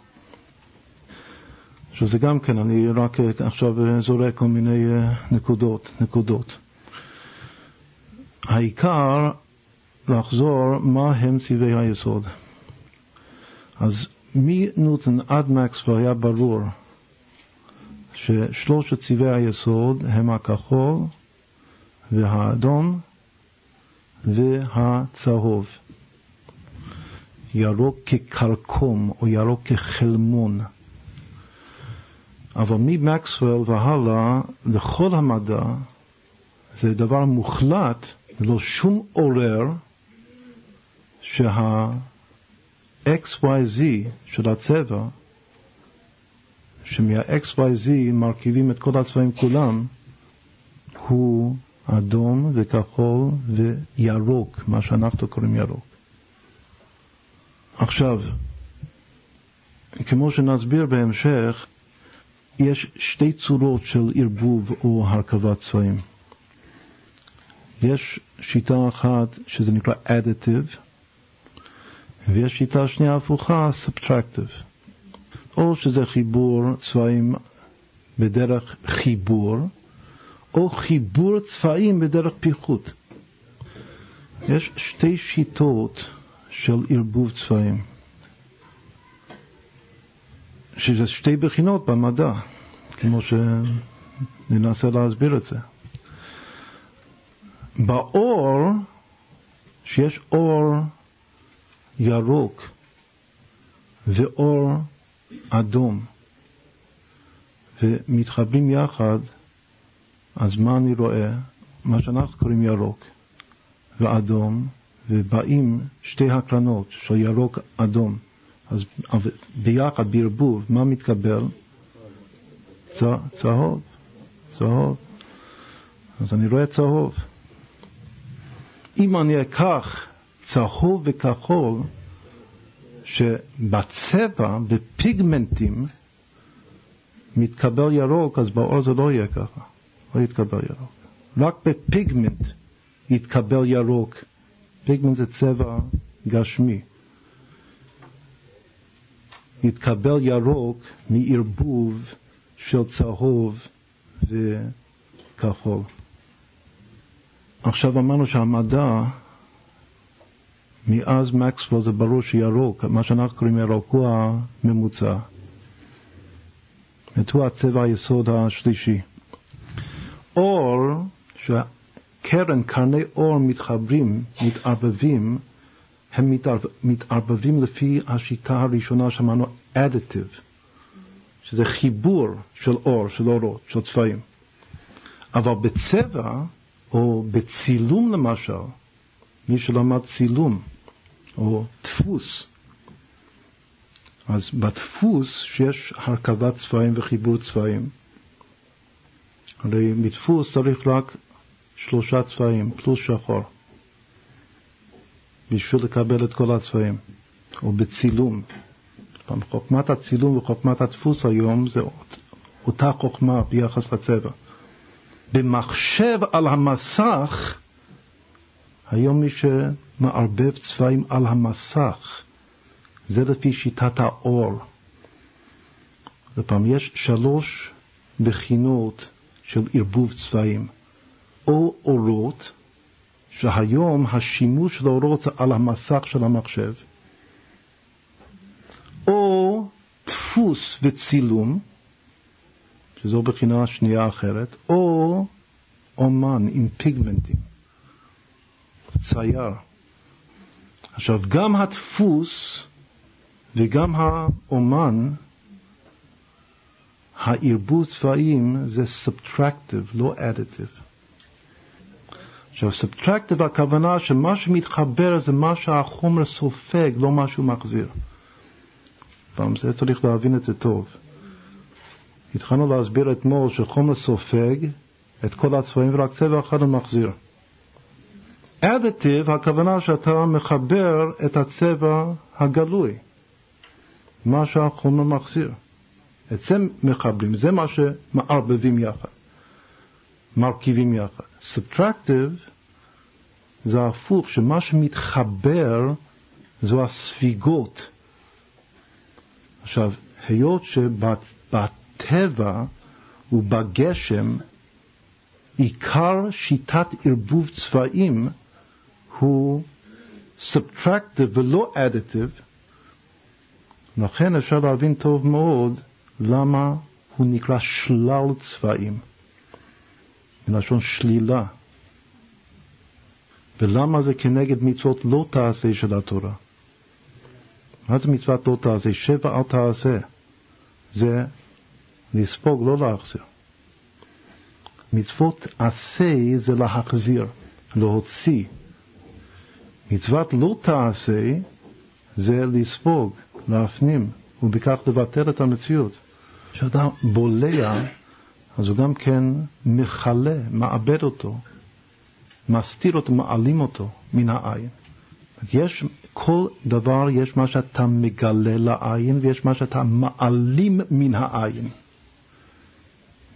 שזה גם כן, אני רק עכשיו זורק כל מיני אה, נקודות, נקודות. העיקר לחזור מה הם צבעי היסוד. אז מנוטון עד מקסוול היה ברור ששלושת צבעי היסוד הם הכחול והאדום והצהוב. ירוק כקרקום או ירוק כחלמון. אבל ממקסוול והלאה, לכל המדע, זה דבר מוחלט, ללא שום עורר, שה-XYZ של הצבע, שמה-XYZ מרכיבים את כל הצבעים כולם, הוא אדום וכחול וירוק, מה שאנחנו קוראים ירוק. עכשיו, כמו שנסביר בהמשך, יש שתי צורות של ערבוב או הרכבת צבעים. יש שיטה אחת שזה נקרא additive, ויש שיטה שנייה הפוכה, subtractive. או שזה חיבור צבעים בדרך חיבור, או חיבור צבעים בדרך פיחות. יש שתי שיטות של ערבוב צבעים. שזה שתי בחינות במדע, כמו שננסה להסביר את זה. באור, שיש אור ירוק ואור אדום, ומתחברים יחד, אז מה אני רואה? מה שאנחנו קוראים ירוק ואדום, ובאים שתי הקרנות של ירוק אדום. אז ביחד, בערבוב, מה מתקבל? צהוב, צהוב. אז אני רואה צהוב. אם אני אקח צהוב וכחול, שבצבע, בפיגמנטים, מתקבל ירוק, אז באור זה לא יהיה ככה, לא יתקבל ירוק. רק בפיגמנט יתקבל ירוק. פיגמנט זה צבע גשמי. יתקבל ירוק מערבוב של צהוב וכחול. עכשיו אמרנו שהמדע, מאז מקסוול זה ברור שירוק, מה שאנחנו קוראים ירוק, הוא הממוצע. הוא הצבע היסוד השלישי. אור, שהקרן, קרני אור מתחברים, מתערבבים, הם מתערב, מתערבבים לפי השיטה הראשונה שאמרנו additive, שזה חיבור של אור, של אורות, של צבעים. אבל בצבע, או בצילום למשל, מי שלמד צילום, או דפוס, אז בדפוס שיש הרכבת צבעים וחיבור צבעים, הרי מדפוס צריך רק שלושה צבעים פלוס שחור. בשביל לקבל את כל הצבעים, או בצילום. חוכמת הצילום וחוכמת הדפוס היום זה אותה חוכמה ביחס לצבע. במחשב על המסך, היום מי שמערבב צבעים על המסך, זה לפי שיטת האור. ופעם יש שלוש בחינות של ערבוב צבעים. או אורות, שהיום השימוש של האורות זה על המסך של המחשב, או דפוס וצילום, שזו בחינה שנייה אחרת, או אומן עם פיגמנטים, צייר. עכשיו, גם הדפוס וגם האומן, הערבוב צבעים זה subtractive, לא additive. עכשיו, subtractive הכוונה שמה שמתחבר זה מה שהחומר סופג, לא מה שהוא מחזיר. פעם זה צריך להבין את זה טוב. התחלנו להסביר אתמול שחומר סופג את כל הצבעים ורק צבע אחד הוא מחזיר. Additive, הכוונה שאתה מחבר את הצבע הגלוי, מה שהחומר מחזיר. את זה מחברים, זה מה שמערבבים יחד, מרכיבים יחד. Subtractive זה הפוך, שמה שמתחבר זו הספיגות. עכשיו, היות שבטבע ובגשם עיקר שיטת ערבוב צבעים הוא subtractive ולא additive, לכן אפשר להבין טוב מאוד למה הוא נקרא שלל צבעים, מלשון שלילה. ולמה זה כנגד מצוות לא תעשה של התורה? מה זה מצוות לא תעשה? שבע אל תעשה. זה לספוג, לא להחזיר. מצוות עשה זה להחזיר, להוציא. מצוות לא תעשה זה לספוג, להפנים, ובכך לבטל את המציאות. כשאתה בולע, אז הוא גם כן מכלה, מאבד אותו, מסתיר אותו, מעלים אותו מן העין. יש, כל דבר יש מה שאתה מגלה לעין ויש מה שאתה מעלים מן העין.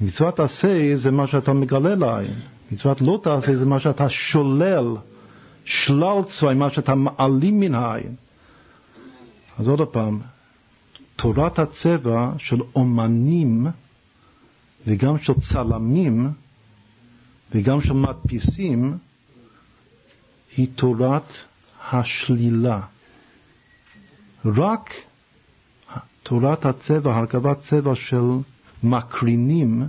מצוות עשה זה מה שאתה מגלה לעין, מצוות לא תעשה זה מה שאתה שולל, שלל צבעים, מה שאתה מעלים מן העין. אז עוד פעם, תורת הצבע של אומנים וגם של צלמים וגם של מדפיסים היא תורת השלילה. רק תורת הצבע, הרכבת צבע של מקרינים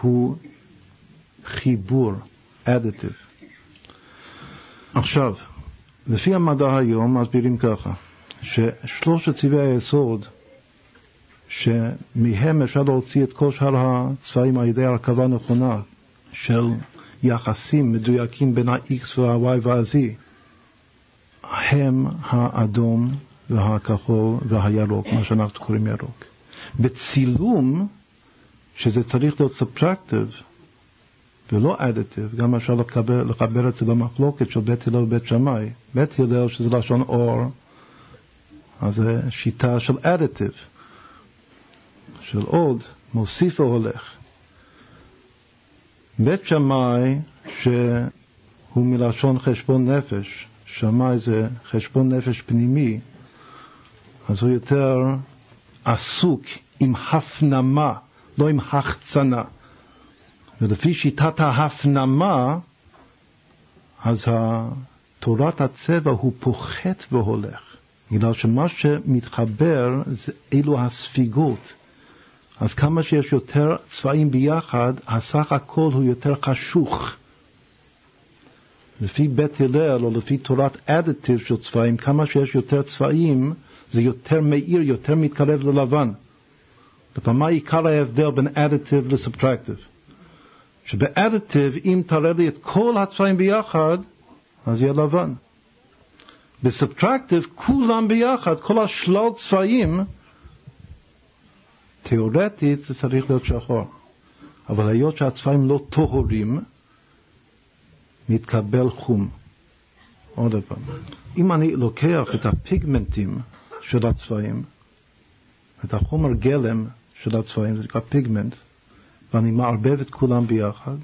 הוא חיבור, additive. עכשיו, לפי המדע היום מסבירים ככה, ששלושת צבעי היסוד שמהם אפשר להוציא את כל שאר הצבעים על ידי הרכבה נכונה של יחסים מדויקים בין ה-X וה-Y וה-Z, הם האדום והכחול והירוק, מה שאנחנו קוראים ירוק. בצילום, שזה צריך להיות subtractive ולא additive, גם אפשר לחבר, לחבר את זה למחלוקת של בית הלל ובית שמאי. בית הלל, שזה לשון אור, אז זה שיטה של additive. של עוד, מוסיף והולך. בית שמאי, שהוא מלשון חשבון נפש, שמאי זה חשבון נפש פנימי, אז הוא יותר עסוק עם הפנמה, לא עם החצנה. ולפי שיטת ההפנמה, אז תורת הצבע הוא פוחת והולך. בגלל שמה שמתחבר זה אלו הספיגות. אז כמה שיש יותר צבעים ביחד, הסך הכל הוא יותר חשוך. לפי בית הלל או לפי תורת אדיטיב של צבעים, כמה שיש יותר צבעים, זה יותר מאיר, יותר מתקרב ללבן. לפעמים עיקר ההבדל בין אדיטיב לסובטרקטיב? שבאדיטיב, אם תראה לי את כל הצבעים ביחד, אז יהיה לבן. בסובטרקטיב, כולם ביחד, כל השלל צבעים, תיאורטית זה צריך להיות שחור. אבל היות שהצבעים לא טהורים, מתקבל חום. עוד פעם. אם אני לוקח את הפיגמנטים של הצבעים, את החומר גלם של הצבעים, זה נקרא פיגמנט, ואני מערבב את כולם ביחד,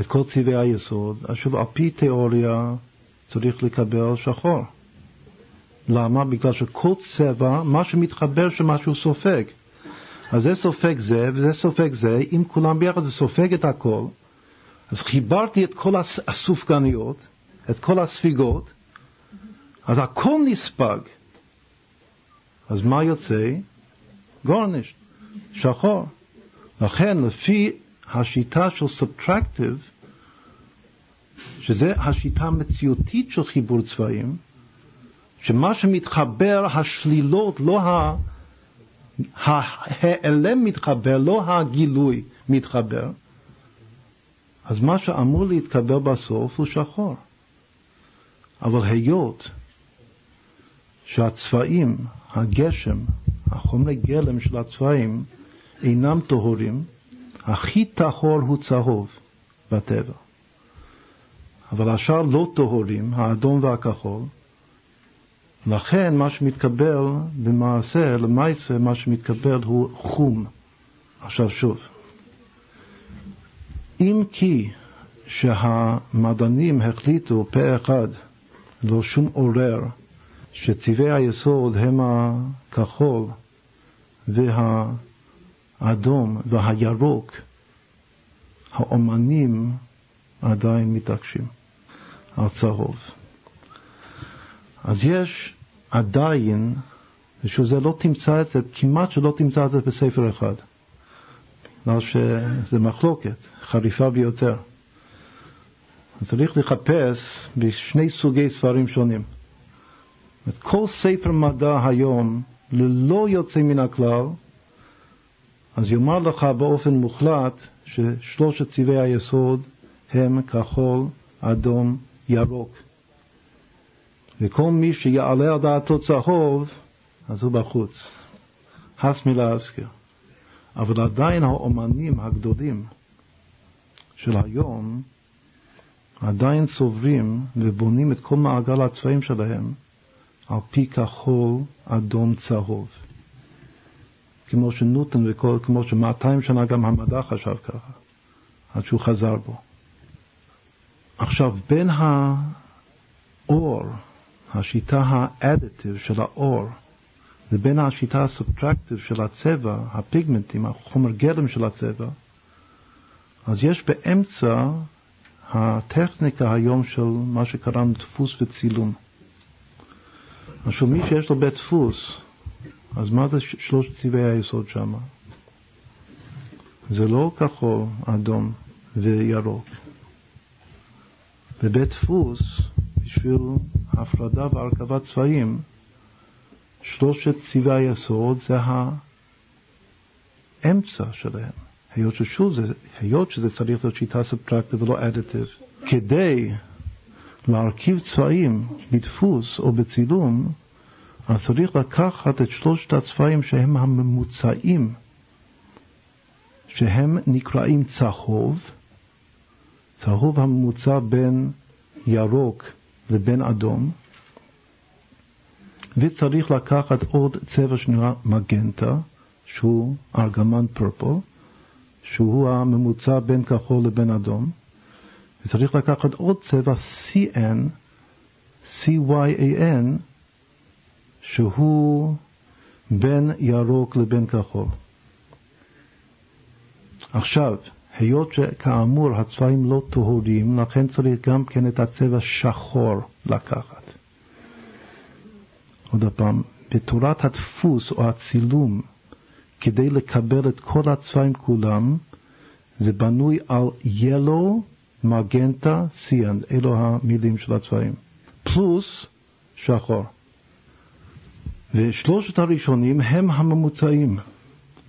את כל צבעי היסוד, אז שוב, על פי תיאוריה צריך לקבל שחור. למה? בגלל שכל צבע, מה שמתחבר שמשהו סופג. אז זה סופג זה וזה סופג זה, אם כולם ביחד זה סופג את הכל. אז חיברתי את כל הסופגניות, את כל הספיגות, אז הכל נספג. אז מה יוצא? גורניש, שחור. לכן, לפי השיטה של סובטרקטיב, שזה השיטה המציאותית של חיבור צבעים, שמה שמתחבר, השלילות, לא ה... ההיעלם מתחבר, לא הגילוי מתחבר, אז מה שאמור להתקבל בסוף הוא שחור. אבל היות שהצבעים, הגשם, החומרי גלם של הצבעים אינם טהורים, הכי טהור הוא צהוב בטבע. אבל השאר לא טהורים, האדום והכחול, לכן מה שמתקבל במעשה, למעשה מה שמתקבל הוא חום. עכשיו שוב, אם כי שהמדענים החליטו פה אחד, לא שום עורר, שצבעי היסוד הם הכחול והאדום והירוק, האומנים עדיין מתעקשים על צהוב. אז יש עדיין, ושזה לא תמצא את זה, כמעט שלא תמצא את זה בספר אחד. בגלל שזה מחלוקת חריפה ביותר. צריך לחפש בשני סוגי ספרים שונים. כל ספר מדע היום, ללא יוצא מן הכלל, אז יאמר לך באופן מוחלט ששלושת צבעי היסוד הם כחול, אדום, ירוק. וכל מי שיעלה על דעתו צהוב, אז הוא בחוץ. הס מלהזכיר. אבל עדיין האומנים הגדולים של היום עדיין סוברים ובונים את כל מעגל הצבעים שלהם על פי כחול, אדום, צהוב. כמו שנוטון וכל, כמו שמאתיים שנה גם המדע חשב ככה, עד שהוא חזר בו. עכשיו, בין האור, השיטה האדיטיב של האור, לבין השיטה הסובטרקטיב של הצבע, הפיגמנטים, החומר גלם של הצבע, אז יש באמצע הטכניקה היום של מה שקראנו דפוס וצילום. עכשיו מי שיש לו בית דפוס, אז מה זה שלושת צבעי היסוד שם? זה לא כחול, אדום וירוק. בבית דפוס, בשביל הפרדה והרכבת צבעים, שלושת צבעי היסוד זה האמצע שלהם. היות ששוב, זה, היות שזה צריך להיות שיטה סובטרקטיב ולא אדיטיב, כדי להרכיב צבעים בדפוס או בצילום, אז צריך לקחת את שלושת הצבעים שהם הממוצעים, שהם נקראים צהוב, צהוב הממוצע בין ירוק לבין אדום, וצריך לקחת עוד צבע שנראה מגנטה, שהוא ארגמן פרפל, שהוא הממוצע בין כחול לבין אדום, וצריך לקחת עוד צבע CN, CYAN, שהוא בין ירוק לבין כחול. עכשיו, היות שכאמור הצבעים לא טהורים, לכן צריך גם כן את הצבע שחור לקחת. עוד פעם, בתורת הדפוס או הצילום, כדי לקבל את כל הצבעים כולם, זה בנוי על ילו, מגנטה, סיאן, אלו המילים של הצבעים, פלוס שחור. ושלושת הראשונים הם הממוצעים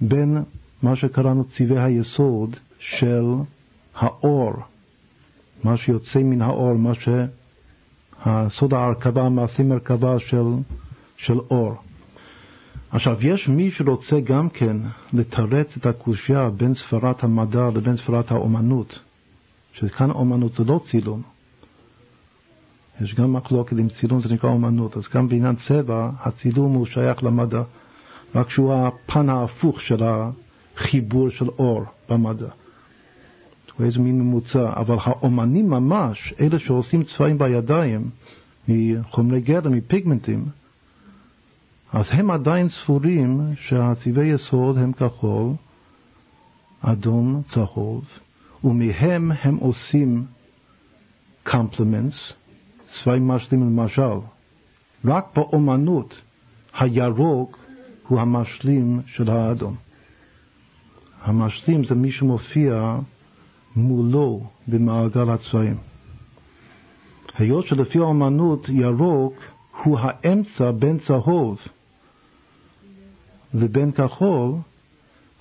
בין מה שקראנו צבעי היסוד של האור, מה שיוצא מן האור, מה שהסוד ההרכבה, המעשה מרכבה של, של אור. עכשיו, יש מי שרוצה גם כן לתרץ את הקושייה בין ספרת המדע לבין ספרת האומנות, שכאן אומנות זה לא צילום. יש גם מחלוקת אם צילום זה נקרא אומנות, אז גם בעניין צבע, הצילום הוא שייך למדע, רק שהוא הפן ההפוך של, ה, חיבור של אור במדע. הוא איזה מין ממוצע, אבל האומנים ממש, אלה שעושים צבעים בידיים, מחומרי גלם, מפיגמנטים, אז הם עדיין ספורים שהצבעי יסוד הם כחול, אדום, צהוב, ומהם הם עושים compliments, צבעים משלימים למשל. רק באומנות הירוק הוא המשלים של האדום. המשלים זה מי שמופיע מולו במעגל הצבעים. היות שלפי האומנות ירוק הוא האמצע בין צהוב לבין כחול,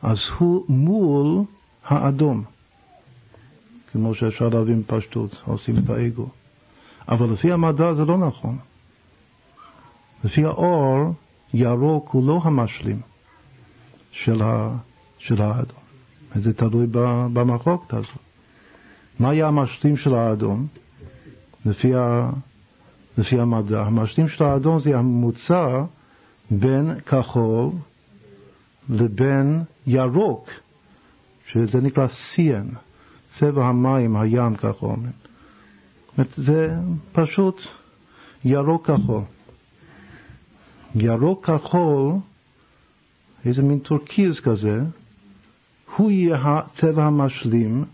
אז הוא מול האדום. כמו שאפשר להבין בפשטות, עושים את האגו. אבל לפי המדע זה לא נכון. לפי האור, ירוק הוא לא המשלים של, ה, של האדום. וזה תלוי במחלוקת הזאת. מה היה המשלים של האדום? לפי, ה, לפי המדע. המשלים של האדום זה הממוצע בין כחול לבין ירוק, שזה נקרא cyan, צבע המים, הים, ככה אומרים. זה פשוט ירוק כחול. ירוק כחול, איזה מין טורקיז כזה, הוא יהיה הצבע המשלים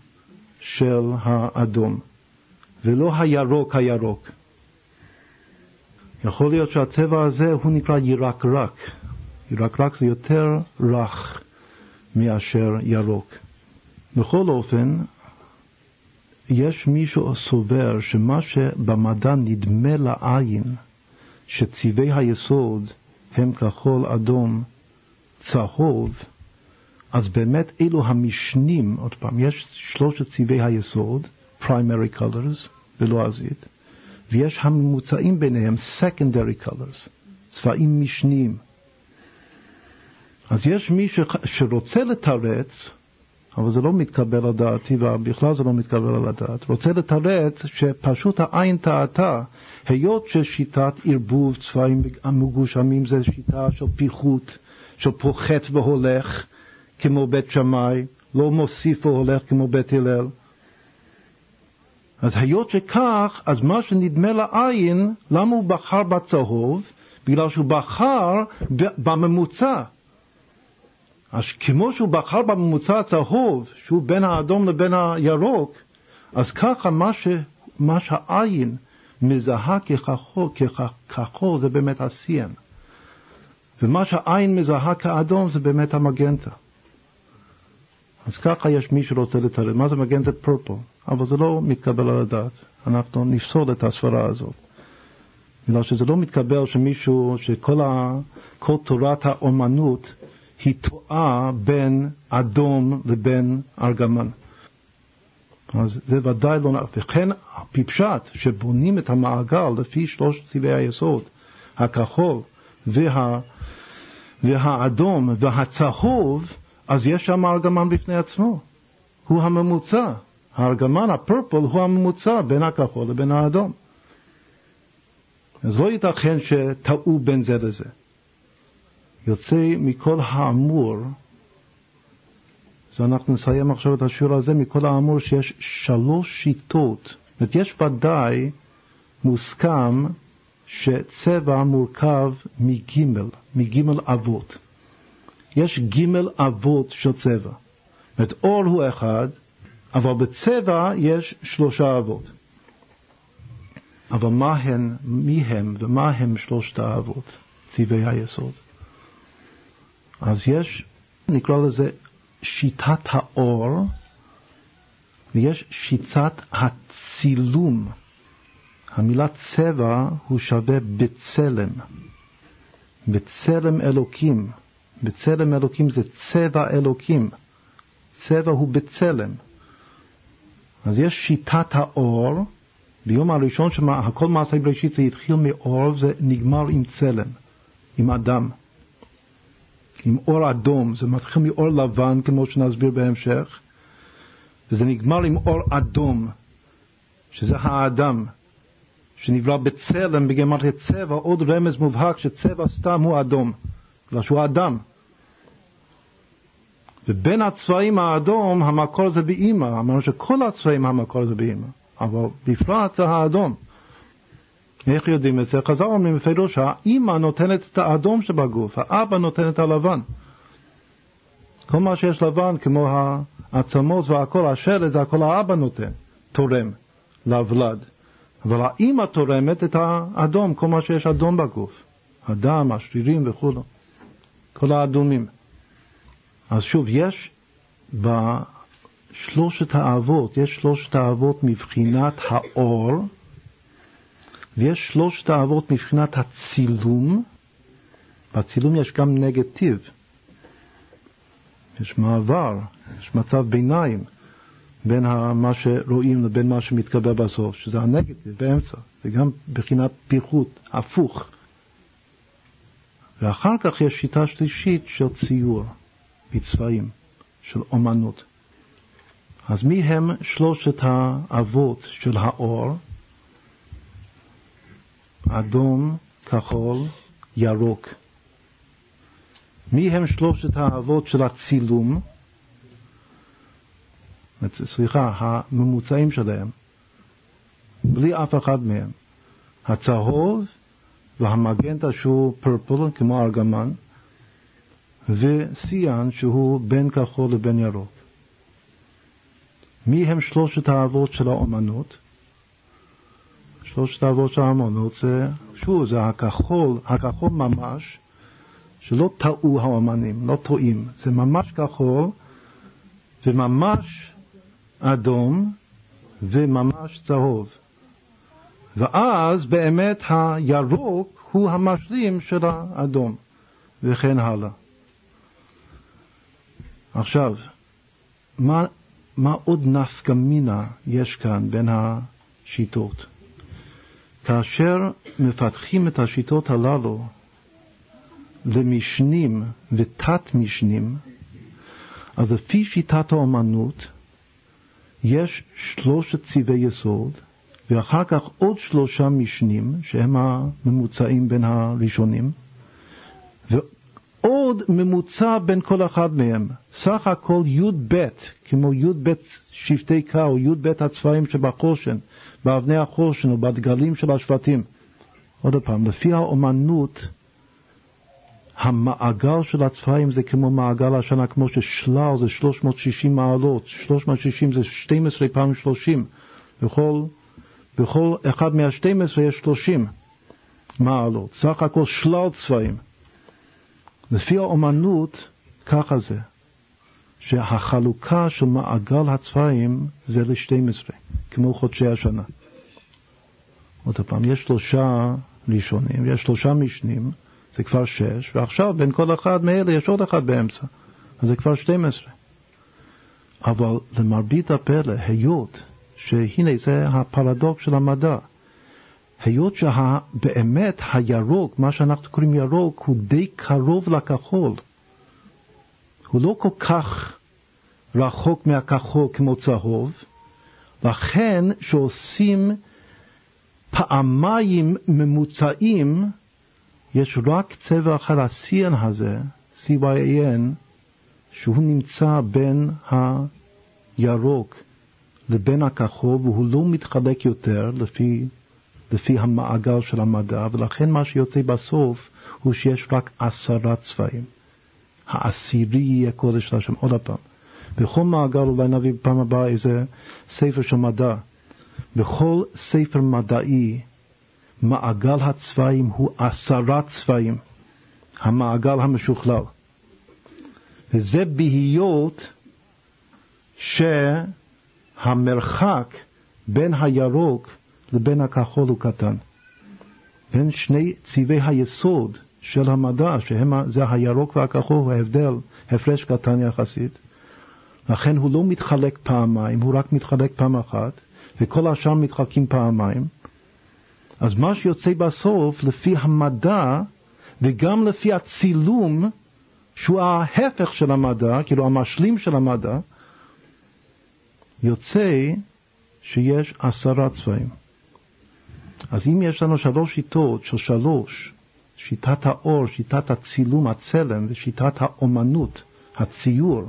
של האדום, ולא הירוק הירוק. יכול להיות שהצבע הזה הוא נקרא ירקרק. ירקרק זה יותר רך מאשר ירוק. בכל אופן, יש מישהו סובר שמה שבמדע נדמה לעין, שצבעי היסוד הם כחול, אדום, צהוב, אז באמת אלו המשנים, עוד פעם, יש שלושת צבעי היסוד, primary colors, בלועזית, ויש הממוצעים ביניהם, secondary colors, צבעים משניים. אז יש מי שרוצה לתרץ, אבל זה לא מתקבל על דעתי, ובכלל זה לא מתקבל על הדעת. רוצה לתרץ שפשוט העין טעתה, היות ששיטת ערבוב צבעים המגושמים זה שיטה של פיחות, של פוחת והולך, כמו בית שמאי, לא מוסיף והולך כמו בית הלל. אז היות שכך, אז מה שנדמה לעין, למה הוא בחר בצהוב? בגלל שהוא בחר בממוצע. אז כמו שהוא בחר בממוצע הצהוב, שהוא בין האדום לבין הירוק, אז ככה מה, ש, מה שהעין מזהה כחכול, כחכול זה באמת הסיין. ומה שהעין מזהה כאדום זה באמת המגנטה. אז ככה יש מי שרוצה לתראה. מה זה מגנטה פרפל? אבל זה לא מתקבל על הדעת. אנחנו נפסול את הסברה הזאת. בגלל שזה לא מתקבל שמישהו, שכל ה, תורת האומנות היא טועה בין אדום לבין ארגמן. אז זה ודאי לא נכון. וכן פשט שבונים את המעגל לפי שלושת צבעי היסוד, הכחול וה, והאדום והצהוב, אז יש שם ארגמן בפני עצמו. הוא הממוצע. הארגמן, הפרפל, הוא הממוצע בין הכחול לבין האדום. אז לא ייתכן שטעו בין זה לזה. יוצא מכל האמור, אז אנחנו נסיים עכשיו את השיעור הזה, מכל האמור שיש שלוש שיטות. זאת אומרת, יש ודאי מוסכם שצבע מורכב מגימל, מגימל אבות. יש גימל אבות של צבע. זאת אומרת, אור הוא אחד, אבל בצבע יש שלושה אבות. אבל מה הם, מי הם ומה הם שלושת האבות, צבעי היסוד? אז יש, נקרא לזה שיטת האור, ויש שיטת הצילום. המילה צבע הוא שווה בצלם. בצלם אלוקים. בצלם אלוקים זה צבע אלוקים. צבע הוא בצלם. אז יש שיטת האור, ביום הראשון שהכל מעשה בראשית זה התחיל מאור, זה נגמר עם צלם, עם אדם. עם אור אדום, זה מתחיל מאור לבן, כמו שנסביר בהמשך, וזה נגמר עם אור אדום, שזה האדם, שנברא בצלם, בגמרת צבע, עוד רמז מובהק שצבע סתם הוא אדום, בגלל שהוא אדם. ובין הצבעים האדום המקור זה באימא, אמרנו שכל הצבעים המקור זה באימא, אבל בפרט זה האדום. איך יודעים את זה? חז"ל אומרים בפירוש שהאימא נותנת את האדום שבגוף, האבא נותן את הלבן. כל מה שיש לבן, כמו העצמות והכל, השלד, זה הכל האבא נותן, תורם לוולד. אבל האימא תורמת את האדום, כל מה שיש אדום בגוף. הדם, השרירים וכו', כל האדומים. אז שוב, יש בשלושת האבות, יש שלושת האבות מבחינת האור, ויש שלושת האבות מבחינת הצילום. בצילום יש גם נגטיב. יש מעבר, יש מצב ביניים בין מה שרואים לבין מה שמתקבל בסוף, שזה הנגטיב באמצע. זה גם בחינת פיחות, הפוך. ואחר כך יש שיטה שלישית של ציור בצבעים, של אומנות. אז מי הם שלושת האבות של האור? אדום, כחול, ירוק. מי הם שלושת האבות של הצילום? סליחה, הממוצעים שלהם, בלי אף אחד מהם. הצהוב והמגנטה שהוא פרפול כמו ארגמן, וסיאן שהוא בין כחול לבין ירוק. מי הם שלושת האבות של האומנות? שלושת האבות של האומנות זה, שוב, זה הכחול, הכחול ממש, שלא טעו האומנים, לא טועים, זה ממש כחול וממש אדום וממש צהוב. ואז באמת הירוק הוא המשלים של האדום, וכן הלאה. עכשיו, מה, מה עוד נפקא מינה יש כאן בין השיטות? כאשר מפתחים את השיטות הללו למשנים ותת-משנים, אז לפי שיטת האומנות יש שלושת צבעי יסוד, ואחר כך עוד שלושה משנים, שהם הממוצעים בין הראשונים, ועוד ממוצע בין כל אחד מהם. סך הכל י"ב, כמו י"ב שבטי קו, או י"ב הצבעים שבחושן, באבני החושן או בדגלים של השבטים. עוד פעם, לפי האומנות, המעגל של הצבעים זה כמו מעגל השנה, כמו ששלל זה 360 מעלות, 360 זה 12 פעם 30, בכל, בכל אחד מה-12 יש 30 מעלות, סך הכל שלל צבעים. לפי האומנות, ככה זה, שהחלוקה של מעגל הצבעים זה ל-12, כמו חודשי השנה. עוד פעם, יש שלושה ראשונים, יש שלושה משנים, זה כבר שש, ועכשיו בין כל אחד מאלה יש עוד אחד באמצע, אז זה כבר 12. אבל למרבית הפלא, היות שהנה זה הפרדוקס של המדע, היות שבאמת הירוק, מה שאנחנו קוראים ירוק, הוא די קרוב לכחול. הוא לא כל כך רחוק מהכחול כמו צהוב, לכן שעושים פעמיים ממוצעים, יש רק צבע אחר, ה-CN הזה, CYAN, שהוא נמצא בין הירוק לבין הכחול, והוא לא מתחלק יותר לפי, לפי המעגל של המדע, ולכן מה שיוצא בסוף הוא שיש רק עשרה צבעים. העשירי יהיה קודש להשם. עוד פעם, בכל מעגל אולי נביא בפעם הבאה איזה ספר של מדע. בכל ספר מדעי מעגל הצבעים הוא עשרה צבעים, המעגל המשוכלל. וזה בהיות שהמרחק בין הירוק לבין הכחול הוא קטן. בין שני צבעי היסוד של המדע, שזה הירוק והכחול, ההבדל, הפרש קטן יחסית. לכן הוא לא מתחלק פעמיים, הוא רק מתחלק פעם אחת, וכל השאר מתחלקים פעמיים. אז מה שיוצא בסוף, לפי המדע וגם לפי הצילום, שהוא ההפך של המדע, כאילו המשלים של המדע, יוצא שיש עשרה צבעים. אז אם יש לנו שלוש שיטות של שלוש, שיטת האור, שיטת הצילום, הצלם, ושיטת האומנות, הציור,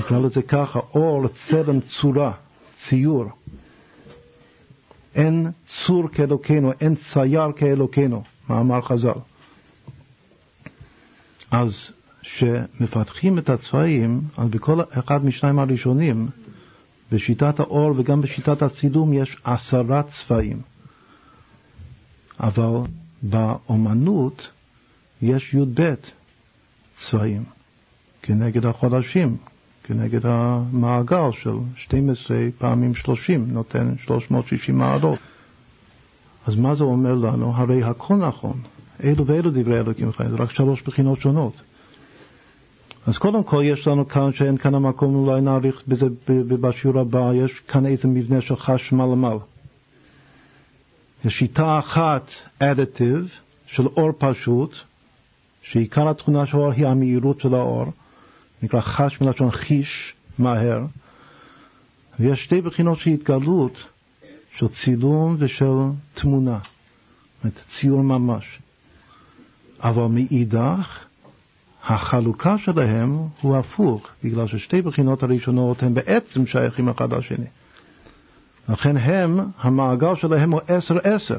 נקרא לזה ככה, אור, צלם, צורה, ציור. אין צור כאלוקינו, אין צייר כאלוקינו, מאמר חז"ל. אז כשמפתחים את הצבעים, אז בכל אחד משניים הראשונים, בשיטת האור וגם בשיטת הצילום יש עשרה צבעים. אבל באומנות יש י"ב צבעים כנגד החודשים, כנגד המעגל של 12 פעמים 30, נותן 360 מעלות. אז מה זה אומר לנו? הרי הכל נכון. אלו ואלו דברי אלוקים חיים, זה רק שלוש בחינות שונות. אז קודם כל יש לנו כאן, שאין כאן המקום, אולי נאריך בזה בשיעור הבא, יש כאן איזה מבנה של חשמל למעלה. יש שיטה אחת, additive, של אור פשוט, שעיקר התכונה של האור היא המהירות של האור, נקרא חש מלשון חיש, מהר, ויש שתי בחינות של התגלות, של צילום ושל תמונה, זאת אומרת ציור ממש. אבל מאידך, החלוקה שלהם הוא הפוך, בגלל ששתי בחינות הראשונות הן בעצם שייכים אחד לשני. לכן הם, המעגל שלהם הוא עשר עשר.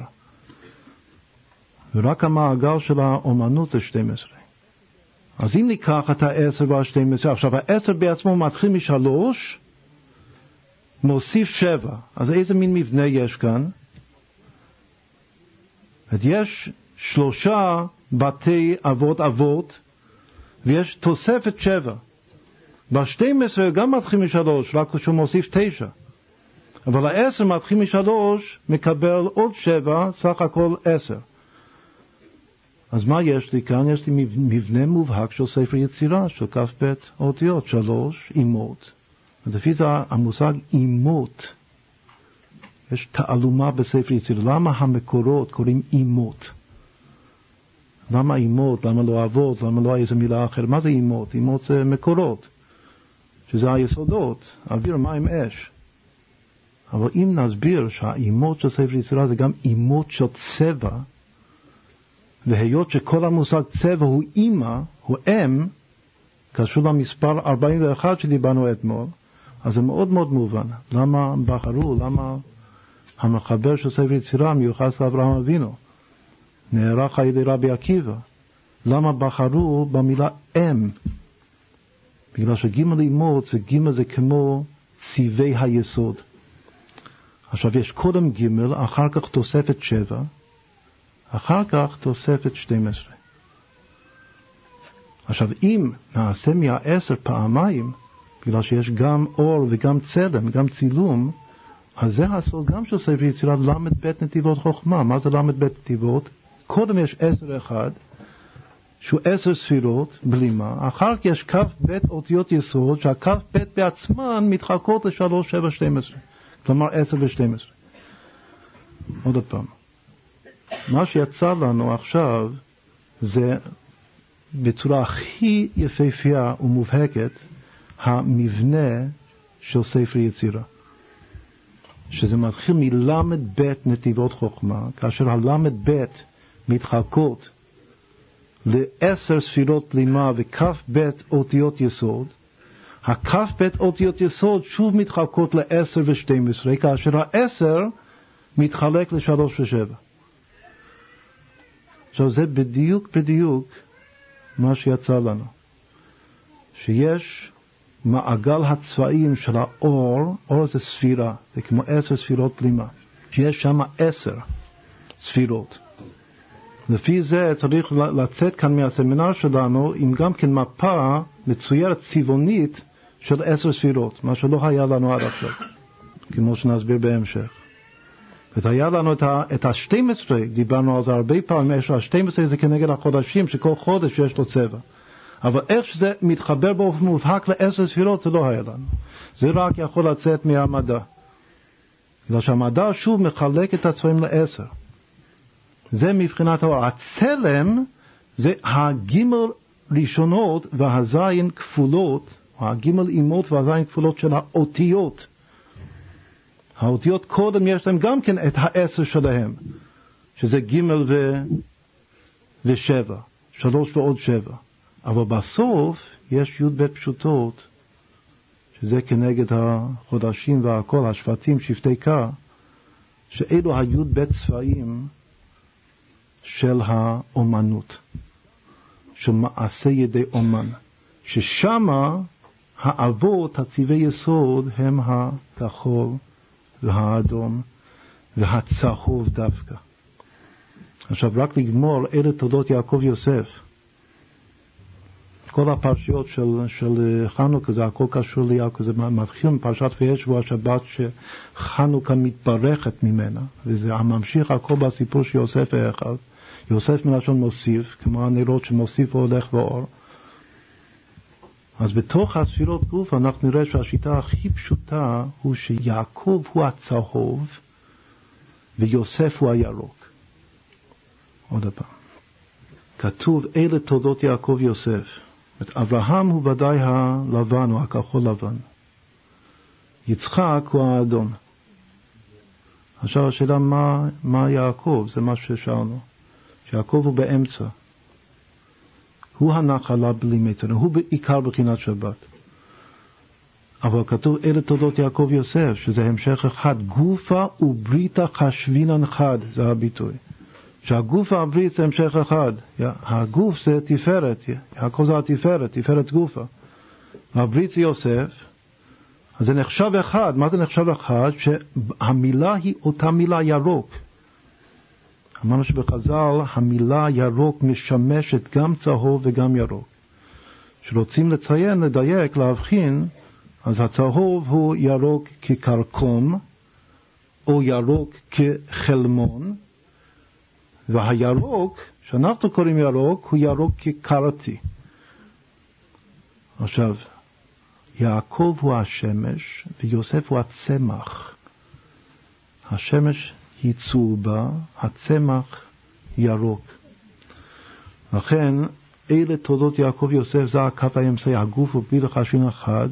ורק המעגל של האומנות זה 12. אז אם ניקח את ה-10 וה-12, עכשיו ה-10 בעצמו מתחיל משלוש, מוסיף שבע. אז איזה מין מבנה יש כאן? יש שלושה בתי אבות אבות, ויש תוספת שבע. ב-12 גם מתחיל משלוש, רק כשהוא מוסיף תשע. אבל העשר מתחיל משלוש, מקבל עוד שבע, סך הכל עשר. אז מה יש לי כאן? יש לי מבנה מובהק של ספר יצירה, של כ"ב אותיות, שלוש אימות. ולפי זה המושג אימות, יש תעלומה בספר יצירה. למה המקורות קוראים אימות? למה אימות? למה לא אבות? למה לא איזה מילה אחרת? מה זה אימות? אימות זה מקורות, שזה היסודות, אוויר, מים, אש. אבל אם נסביר שהאימות של ספר יצירה זה גם אימות של צבע, והיות שכל המושג צבע הוא אימא, הוא אם, קשור למספר 41 שדיברנו אתמול, אז זה מאוד מאוד מובן. למה בחרו, למה המחבר של ספר יצירה מיוחס לאברהם אבינו, נערך על ידי רבי עקיבא. למה בחרו במילה אם? בגלל שגימל אימות זה גימל זה כמו ציווי היסוד. עכשיו יש קודם גימל, אחר כך תוספת שבע, אחר כך תוספת 12. עכשיו, אם נעשה מהעשר פעמיים, בגלל שיש גם אור וגם צלם, גם צילום, אז זה הסוד גם של ספר יצירה ל"ב נתיבות חוכמה. מה זה ל"ב נתיבות? קודם יש עשר אחד, שהוא עשר ספירות, בלימה, אחר כך יש כ"ב אותיות יסוד, שהכ"ב בעצמן מתחלקות לשלוש, שבע, שתים עשרה. כלומר עשר ושתים עשרה. עוד פעם. מה שיצא לנו עכשיו זה בצורה הכי יפהפייה ומובהקת המבנה של ספר יצירה. שזה מתחיל מל"ב נתיבות חוכמה, כאשר הל"ב מתחלקות לעשר ספירות בלימה וכ"ב אותיות יסוד, הכ"ב אותיות יסוד שוב מתחלקות לעשר ושתים עשרה, כאשר העשר מתחלק לשלוש ושבע. עכשיו זה בדיוק בדיוק מה שיצא לנו, שיש מעגל הצבעים של האור, אור זה ספירה, זה כמו עשר ספירות בלימה, שיש שם עשר ספירות. לפי זה צריך לצאת כאן מהסמינר שלנו עם גם כן מפה מצוירת צבעונית של עשר ספירות, מה שלא היה לנו עד עכשיו, כמו שנסביר בהמשך. והיה לנו את ה-12, דיברנו על זה הרבה פעמים, ה-12 זה כנגד החודשים, שכל חודש יש לו צבע. אבל איך שזה מתחבר באופן מובהק לעשר ספירות, זה לא היה לנו. זה רק יכול לצאת מהמדע. בגלל שהמדע שוב מחלק את הצבעים לעשר. זה מבחינת האור. הצלם זה הגימל ראשונות והזין כפולות, הגימל אימות והזין כפולות של האותיות. האותיות קודם יש להם גם כן את העשר שלהם, שזה ג' ו... ושבע, שלוש ועוד שבע. אבל בסוף יש י"ב פשוטות שזה כנגד החודשים והכל, השבטים, שבטי קר, שאלו היו בית צבעים של האומנות, של מעשה ידי אומן, ששמה האבות, הצבעי יסוד, הם הכחול והאדום והצהוב דווקא. עכשיו רק לגמור, אלה תולדות יעקב יוסף. כל הפרשיות של, של חנוכה, זה הכל קשור ליעקב, זה מתחיל מפרשת ויהיה שבוע שבת שחנוכה מתברכת ממנה, וזה הממשיך הכל בסיפור של יוסף האחד. יוסף מלשון מוסיף, כמו הנרות שמוסיף והולך ואור. אז בתוך הספירות גוף אנחנו נראה שהשיטה הכי פשוטה הוא שיעקב הוא הצהוב ויוסף הוא הירוק. עוד פעם. כתוב אלה תולדות יעקב יוסף. אברהם הוא ודאי הלבן או הכחול לבן. יצחק הוא האדום. עכשיו השאלה מה, מה יעקב, זה מה ששאלנו. שיעקב הוא באמצע. הוא הנחלה בלי מיתר, הוא בעיקר בחינת שבת. אבל כתוב אלה תולדות יעקב יוסף, שזה המשך אחד, גופה ובריתה חשבינן חד, זה הביטוי. שהגוף והברית זה המשך אחד. הגוף זה תפארת, הכל זה התפארת, תפארת גופה. והברית זה יוסף, אז זה נחשב אחד. מה זה נחשב אחד? שהמילה היא אותה מילה ירוק. אמרנו שבחז"ל המילה ירוק משמשת גם צהוב וגם ירוק. כשרוצים לציין, לדייק, להבחין, אז הצהוב הוא ירוק כקרקום, או ירוק כחלמון, והירוק, שאנחנו קוראים ירוק, הוא ירוק כקרתי. עכשיו, יעקב הוא השמש ויוסף הוא הצמח. השמש היא צהובה, הצמח ירוק. לכן, אלה תולדות יעקב יוסף, זה הקו האמצעי, הגוף ובלי לחשין אחד,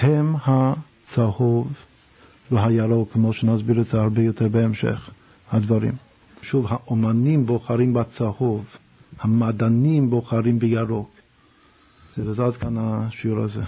הם הצהוב והירוק, כמו שנסביר את זה הרבה יותר בהמשך הדברים. שוב, האומנים בוחרים בצהוב, המדענים בוחרים בירוק. זה עד כאן השיעור הזה.